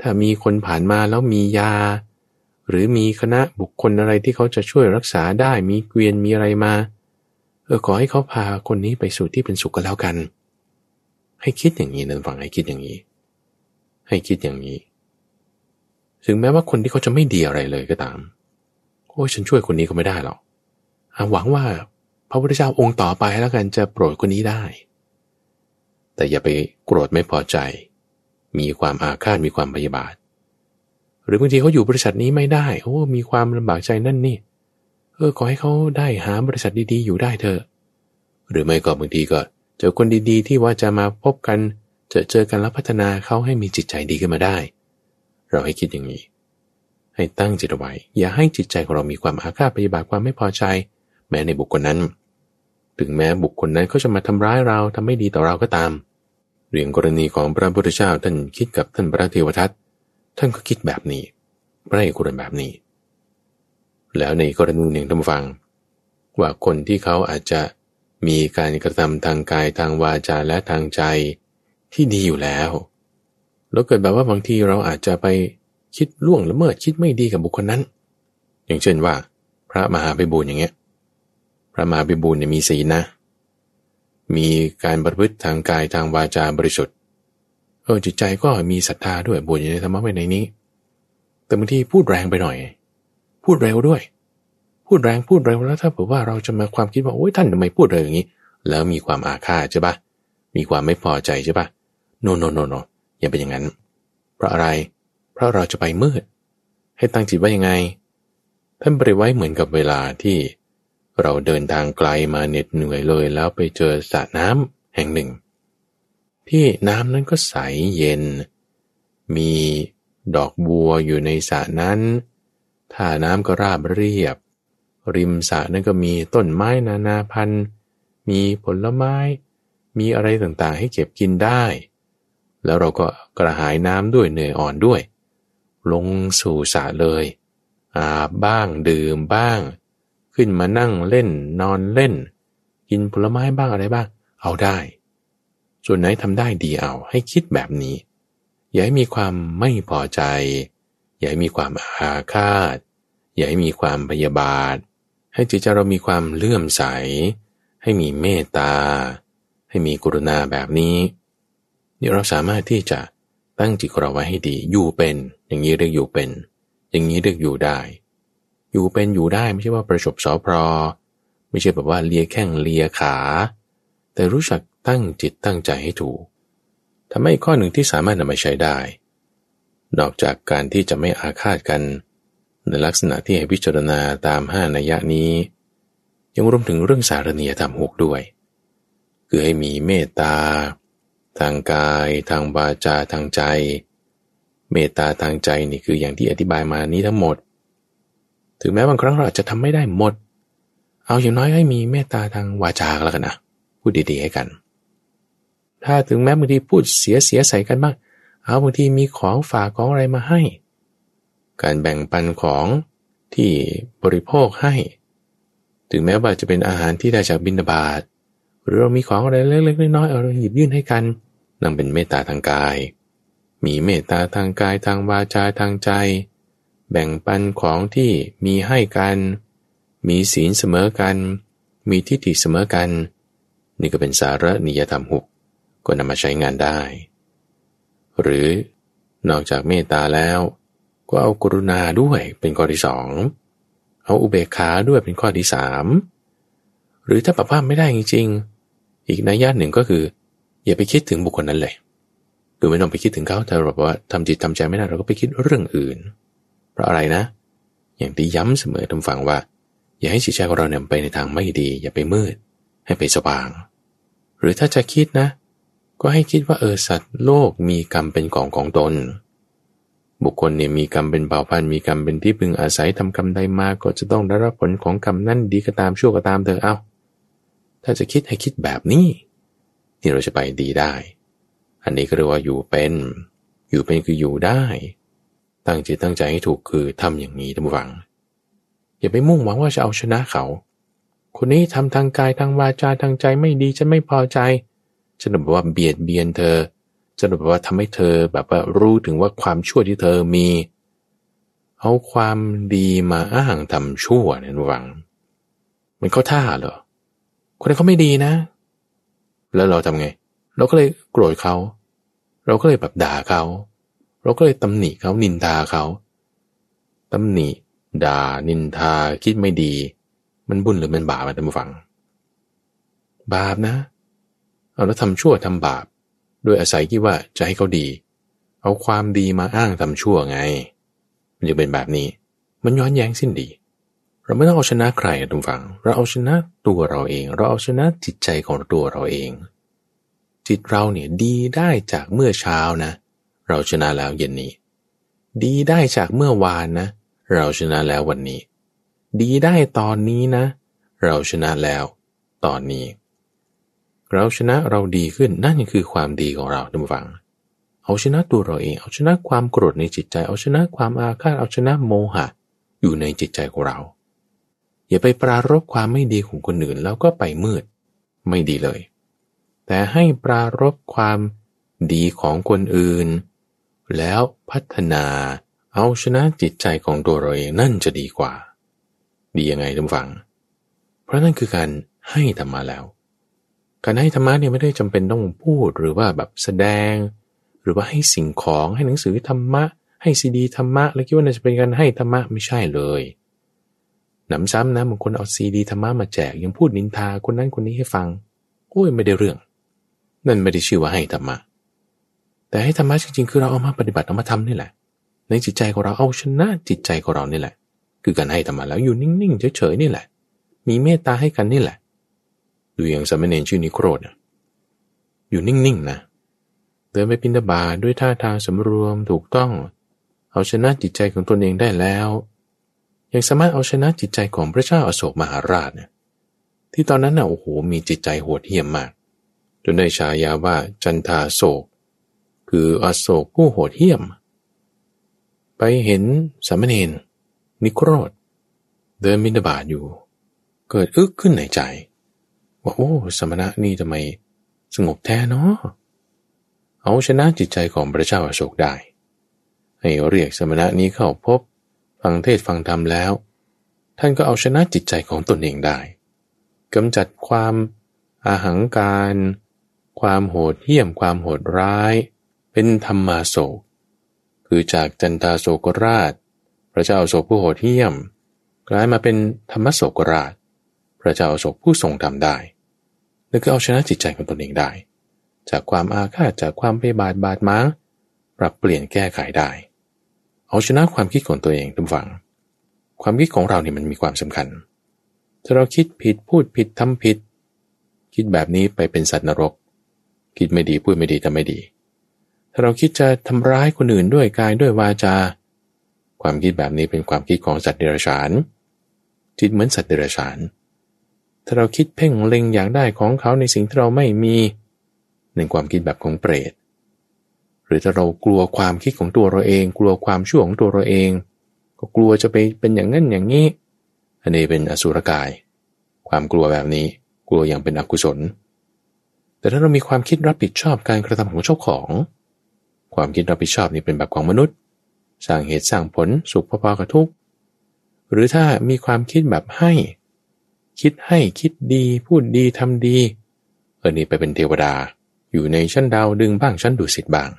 ถ้ามีคนผ่านมาแล้วมียา หรือมีคณะบุคคลอะไรที่เขาจะช่วยรักษาได้มีเกวียนมีอะไรมา เออขอให้เขาพาคนนี้ไปสู่ที่เป็นสุขก็แล้วกัน ให้คิดอย่างนี้นั่นฟังให้คิดอย่างนี้ ให้คิดอย่างนี้ ถึงแม้ว่าคนที่เขาจะไม่ดีอะไรเลยก็ตามโอ้ฉันช่วยคนนี้ก็ไม่ได้หรอก หวังว่าพระพุทธเจ้าองค์ต่อไปแล้วกันจะโปรดคนนี้ได้ แต่อย่าไปโกรธไม่พอใจ มีความอาฆาตมีความพยาบาท หรือบางทีเขาอยู่บริษัทนี้ไม่ได้ โอ้มีความลำบากใจนั่นนี่ เออขอให้เขาได้หาบริษัทดีๆ อยู่ได้เถอะ หรือไม่ก็บางทีก็เจอคนดีๆ ที่ว่าจะมาพบกันจะเจอกันแล้วพัฒนาเขาให้มีจิตใจดีขึ้นมาได้ เราให้คิดอย่างนี้ ให้ตั้งจิตไว้ อย่าให้จิตใจของเรามีความอาฆาตปฏิบัติความไม่พอใจ แม้ในบุคคลนั้น ถึงแม้บุคคลนั้นเขาจะมาทำร้ายเราทำไม่ดีต่อเราก็ตาม เรื่องกรณีของพระพุทธเจ้าท่านคิดกับท่านพระเทวทัตท่านก็คิดแบบนี้พระเอกคนแบบนี้ แล้วในกรณีหนึ่งท่านฟัง ว่าคนที่เขาอาจจะมีการกระทำทางกายทางวาจาและทางใจที่ดีอยู่แล้ว แล้วเกิดแบบว่าบางทีเราอาจจะไปคิดล่วงละเมิดคิดไม่ดีกับบุคคลนั้น อย่างเช่นว่า พระมหาไปบูญอย่างเงี้ย พระมหาไปบูญเนี่ยมีศีลนะ มีการประพฤติทางกายทางวาจาบริสุทธิ์เออจิตใจก็มีศรัทธาด้วยบุญอยู่ในธรรมะไว้ในนี้ แต่บางทีพูดแรงไปหน่อย พูดเร็วด้วย พูดแรงพูดเร็วแล้วถ้าเผื่อว่าเราจะมาความคิดว่าโอ้ยท่านทำไมพูดเร็วอย่างนี้ แล้วมีความอาฆาตใช่ปะมีความไม่พอใจใช่ปะโนโนโนโนอย่าเป็นอย่างนั้น เพราะอะไร เพราะเราจะไปมืด ให้ตั้งจิตว่ายังไง ท่านบริไว้เหมือนกับเวลาที่ เราเดินทางไกลมาเหน็ดเหนื่อยเลย แล้วไปเจอสระน้ำแห่งหนึ่ง ที่น้ำนั้นก็ใสเย็น มีดอกบัวอยู่ในสระนั้นท่าน้ำก็ราบเรียบ ริมสระนั่นก็มีต้นไม้นานาพันธุ์ มีผลไม้ มีอะไรต่างๆ ให้เก็บกินได้ แล้วเราก็กระหายน้ำด้วยเหนื่อยอ่อนด้วย ลงสู่สระเลย อาบบ้างดื่มบ้าง ขึ้นมานั่งเล่น นอนเล่น กินผลไม้บ้างอะไรบ้าง เอาได้ ส่วนไหนทำได้ดีเอา ให้คิดแบบนี้ อย่าให้มีความไม่พอใจ อย่าให้มีความอาฆาต อย่าให้มีความพยาบาท ให้จิตใจเรามีความเลื่อมใส ให้มีเมตตา ให้มีกรุณาแบบนี้นี่เราสามารถที่จะตั้งจิตเราไว้ให้ดี อยู่เป็น อย่างนี้เรียกอยู่เป็น อย่างนี้เรียกอยู่ได้ อยู่เป็นอยู่ได้ไม่ใช่ว่าประชบสอพรไม่ใช่แบบว่าเลียแข้งเลียขา แต่รู้จักตั้งจิตตั้งใจให้ถูกทำให้ข้อหนึ่งที่สามารถนำมาใช้ได้ นอกจากการที่จะไม่อาฆาตกัน ในลักษณะที่ให้พิจารณาตามห้านัยยะนี้ ยังรวมถึงเรื่องสารณียธรรมหกด้วย คือให้มีเมตตา ทางกาย ทางวาจาทางใจ เมตตาทางใจนี่คืออย่างที่อธิบายมานี้ทั้งหมด ถึงแม้บางครั้งเราอาจจะทำไม่ได้หมด เอาอย่างน้อยให้มีเมตตาทางวาจาแล้วกันนะพูดดีๆให้กัน ถ้าถึงแม้บางทีพูดเสียเสียใส่กันบ้าง เอาบางทีมีของฝากของอะไรมาให้ การแบ่งปันของที่บริโภคให้ ถึงแม้ว่าจะเป็นอาหารที่ได้จากบินาบาตหรือเรามีของอะไรเล็กๆน้อยๆเราหยิบยื่นให้กันนั่งเป็นเมตตาทางกาย มีเมตตาทางกายทางวาจาทางใจ แบ่งปันของที่มีให้กัน มีศีลเสมอกัน มีทิฏฐิเสมอกัน นี่ก็เป็นสาระนิยธรรมหกก็นำมาใช้งานได้ หรือนอกจากเมตตาแล้ว ก็เอากรุณาด้วยเป็นข้อที่สองเอาอุเบกขาด้วยเป็นข้อที่สามหรือถ้าปรับภาพไม่ได้จริงๆ อีกนัยยะหนึ่งก็คือ อย่าไปคิดถึงบุคคลนั้นเลยคือไม่ต้องไปคิดถึงเขาแต่เราบอกว่าทำจิตทำใจไม่ได้เราก็ไปคิดเรื่องอื่นเราะอะไรนะ อย่างที่ย้ำเสมอทำฟังว่า อย่าให้จิตใจของเราเนี่ยไปในทางไม่ดี อย่าไปมืด ให้ไปสว่าง หรือถ้าจะคิดนะ ก็ให้คิดว่าเออสัตว์โลกมีกรรมเป็นของของตน บุคคลเนี่ยมีกรรมเป็นเผ่าพันธุ์มีกรรมเป็นที่พึงอาศัยทำกรรมใดมาก็จะต้องได้รับผลของกรรมนั่นดีก็ตามชั่วก็ตามเธอเอาถ้าจะคิดให้คิดแบบนี้ที่เราจะไปดีได้ อันนี้ก็เรียกว่าอยู่เป็น อยู่เป็นคืออยู่ได้ ตั้งจิตตั้งใจให้ถูกคือทำอย่างนี้ท่านผู้ฟัง อย่าไปมุ่งหวังว่าจะเอาชนะเขา คนนี้ทำทางกายทางวาจาทางใจไม่ดีฉันไม่พอใจฉันบอกว่าเบียดเบียนเธอฉันบอกว่าทำให้เธอแบบว่ารู้ถึงว่าความชั่วที่เธอมีเอาความดีมาอ้างทำชั่วเนี่ยหวัง มันเข้าท่าเหรอ คนนี้เขาไม่ดีนะ แล้วเราทำไง เราก็เลยโกรธเขา เราก็เลยแบบด่าเขา เราก็เลยตำหนิเขานินทาเขาตำหนิ ด่า นินทา คิดไม่ดี มันบุญหรือมันบาปมาท่านผู้ฟัง บาปนะ เอาแล้วทำชั่วทำบาป โดยอาศัยคิดว่าจะให้เขาดี เอาความดีมาอ้างทำชั่วไง มันจะเป็นแบบนี้ มันย้อนแย้งสิ้นดี เราไม่ต้องเอาชนะใครทุกฝัง เราเอาชนะตัวเราเอง เราเอาชนะจิตใจของตัวเราเอง จิตเราเนี่ยดีได้จากเมื่อเช้านะเเราชนะแล้วเย็นนี้ ดีได้จากเมื่อวานนะ เราชนะแล้ววันนี้ ดีได้ตอนนี้นะ เราชนะแล้วตอนนี้ เราชนะเราดีขึ้นนั่นคือความดีของเราทุกฝัง เอาชนะตัวเราเอง เอาชนะความโกรธในจิตใจ เอาชนะความอาฆาตเอาชนะโมหะ อยู่ในจิตใจของเรา อย่าไปปรารบความไม่ดีของคนอื่นแล้วก็ไปมืด ไม่ดีเลย แต่ให้ปรารบความดีของคนอื่น แล้วพัฒนาเอาชนะจิตใจของตัวเราเองนั่นจะดีกว่า ดียังไงทุกฝัง เพราะนั่นคือการให้ธรรมะแล้ว การให้ธรรมะเนี่ยไม่ได้จำเป็นต้องพูดหรือว่าแบบแสดง หรือว่าให้สิ่งของให้หนังสือธรรมะ ให้ซีดีธรรมะ แล้วคิดว่าจะเป็นการให้ธรรมะไม่ใช่เลยหนำซ้ำนะบางคนเอาซีดีธรรมะมาแจกยังพูดนินทาคนนั้นคนนี้ให้ฟังโอ้ยไม่ได้เรื่อง นั่นไม่ได้ชื่อว่าให้ธรรมะ แต่ให้ธรรมะจริงๆ คือเราเอามาปฏิบัติเอามาทำนี่แหละ ในจิตใจของเราเอาชนะจิตใจของเรานี่แหละ คือการให้ธรรมะแล้วอยู่นิ่งๆเฉยๆนี่แหละ มีเมตตาให้กันนี่แหละ ดูอย่างสมณเณรชื่อนิโครธอยู่นิ่งๆนะเดินไปปินดาบาด้วยท่าทางสำรวมถูกต้อง เอาชนะจิตใจของตนเองได้แล้ว ยังสามารถเอาชนะจิตใจของพระเจ้าอาโศกมหาราชเนี่ยที่ตอนนั้นน่ะโอ้โหมีจิตใจโหดเหี้ยมมาก จนได้ฉายาว่าจันทาโศก คืออโศกผู้โหดเหี้ยม ไปเห็นสามเณรนิโครธ เดินบินบาตอยู่ เกิดอึกขึ้นในใจว่าโอ้ สมณะนี่ทำไมสงบแท้เนาะเอาชนะจิตใจของพระเจ้าอาโศกได้ ให้เรียกสมณะนี้เข้าพบ ฟังเทศฟังธรรมแล้ว ท่านก็เอาชนะจิตใจของตนเองได้กำจัดความอาหังการ ความโหดเหี้ยมความโหดร้าย เป็นธรรมาโศก คือจากจันทาโศกราช พระเจ้าโศกผู้โหดเหี้ยม กลายมาเป็นธรรมโศกราช พระเจ้าโศกผู้ทรงธรรมได้แล้วก็เอาชนะจิตใจของตนเองได้ จากความอาฆาตจากความเพบาดบาดม้างปรับเปลี่ยนแก้ไขได้ เอาชนะความคิดของตัวเองทุกฝัง ความคิดของเราเนี่ยมันมีความสำคัญ ถ้าเราคิดผิดพูดผิดทำผิด คิดแบบนี้ไปเป็นสัตว์นรก คิดไม่ดีพูดไม่ดีทำไม่ดี ถ้าเราคิดจะทำร้ายคนอื่นด้วยกายด้วยวาจา ความคิดแบบนี้เป็นความคิดของสัตว์เดรัจฉาน จิตเหมือนสัตว์เดรัจฉาน ถ้าเราคิดเพ่งเล็งอยากได้ของเขาในสิ่งที่เราไม่มีในความคิดแบบของเปรต หรือถ้าเรากลัวความคิดของตัวเราเอง กลัวความชั่วของตัวเราเอง ก็กลัวจะไปเป็นอย่างนั้นอย่างนี้ อันนี้เป็นอสุรกาย ความกลัวแบบนี้กลัวอย่างเป็นอกุศล แต่ถ้าเรามีความคิดรับผิดชอบการกระทำของเจ้าของ ความคิดรับผิดชอบนี่เป็นแบบของมนุษย์ สร้างเหตุสร้างผลสุขพอๆกับทุกข์หรือถ้ามีความคิดแบบให้ คิดให้คิดดี พูดดีทำดี เออนี่ไปเป็นเทวดา อยู่ในชั้นดาวดึงบ้างชั้นดุสิตบ้าง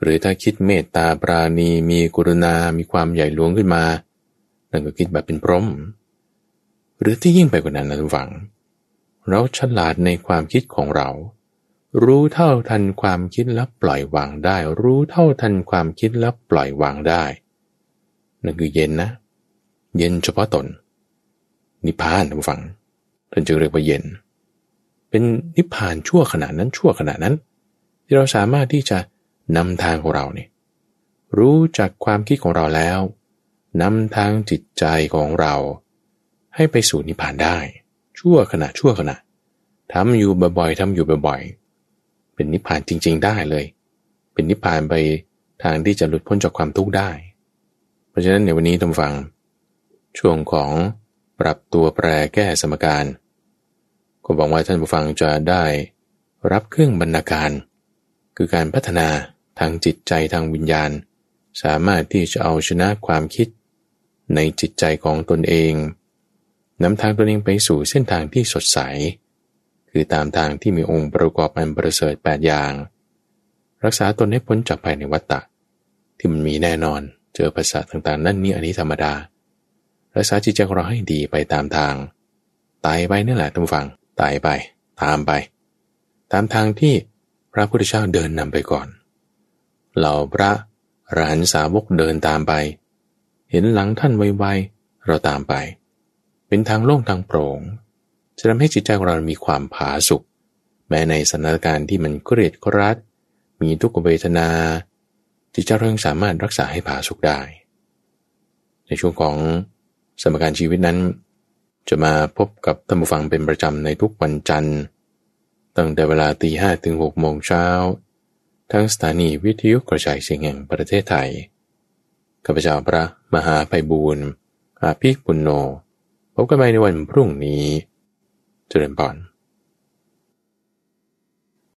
หรือถ้าคิดเมตตาปราณีมีกรุณา มีความใหญ่หลวงขึ้นมา นั่นก็คิดแบบเป็นพรหมหรือที่ยิ่งไปกว่านั้นนะทุกฝัง เราฉลาดในความคิดของเรา รู้เท่าทันความคิดแล้วปล่อยวางได้ รู้เท่าทันความคิดแล้วปล่อยวางได้นั่นคือเย็นนะ เย็นเฉพาะตน นิพพานท่านผู้ฟังท่านจึงเรียกว่าเย็น เป็นนิพพานชั่วขณะนั้นชั่วขณะนั้น ที่เราสามารถที่จะนำทางของเราเนี่ยรู้จักความคิดของเราแล้วนำทางจิตใจของเรา ให้ไปสู่นิพพานได้ ชั่วขณะชั่วขณะทำอยู่บ่อยๆทำอยู่บ่อยๆ เป็นนิพพานจริง ๆ ได้เลย เป็นนิพพานไปทางที่จะหลุดพ้นจากความทุกข์ได้ เพราะฉะนั้นในวันนี้ท่านฟัง ช่วงของปรับตัวแปรแก้สมการก็บอกว่าท่านผู้ฟังจะได้รับเครื่องบรรณาการ คือการพัฒนาทางจิตใจทางวิญญาณ สามารถที่จะเอาชนะความคิด ในจิตใจของตนเองนำทางตนเองไปสู่เส้นทางที่สดใส คือตามทางที่มีองค์ประกอบอันประเสริฐแปดอย่าง รักษาตนให้พ้นจากภายในวัฏฏะที่มันมีแน่นอนเจอภาษาต่างๆ นั่นนี่อันนี้ธรรมดา รักษาจิตใจของเราให้ดีไปตามทาง ตายไปนี่แหละทุกฝังตายไป ตามไป ตามทางที่พระพุทธเจ้าเดินนำไปก่อน เหล่าพระรหันสาวกเดินตามไป เห็นหลังท่านไวๆเราตามไป เป็นทางโล่งทางโปร่ง จะทำให้จิตใจของเรามีความผาสุกแม้ในสถานการณ์ที่มันเครียดครัด มีทุกขเวทนาจิตใจเรายังสามารถรักษาให้ผาสุกได้ ในช่วงของสมการชีวิตนั้น จะมาพบกับท่านผู้ฟังเป็นประจำในทุกวันจันทร์ตั้งแต่เวลาตีห้ถึงหกโมงเช้าทั้งสถานีวิทยุกระจายเสียงแห่งประเทศไทยข้าพเจ้าพระมหาไพบูรณ์อาภิปุณโญพบกันใหม่ในวันพรุ่งนี้ เจริญพร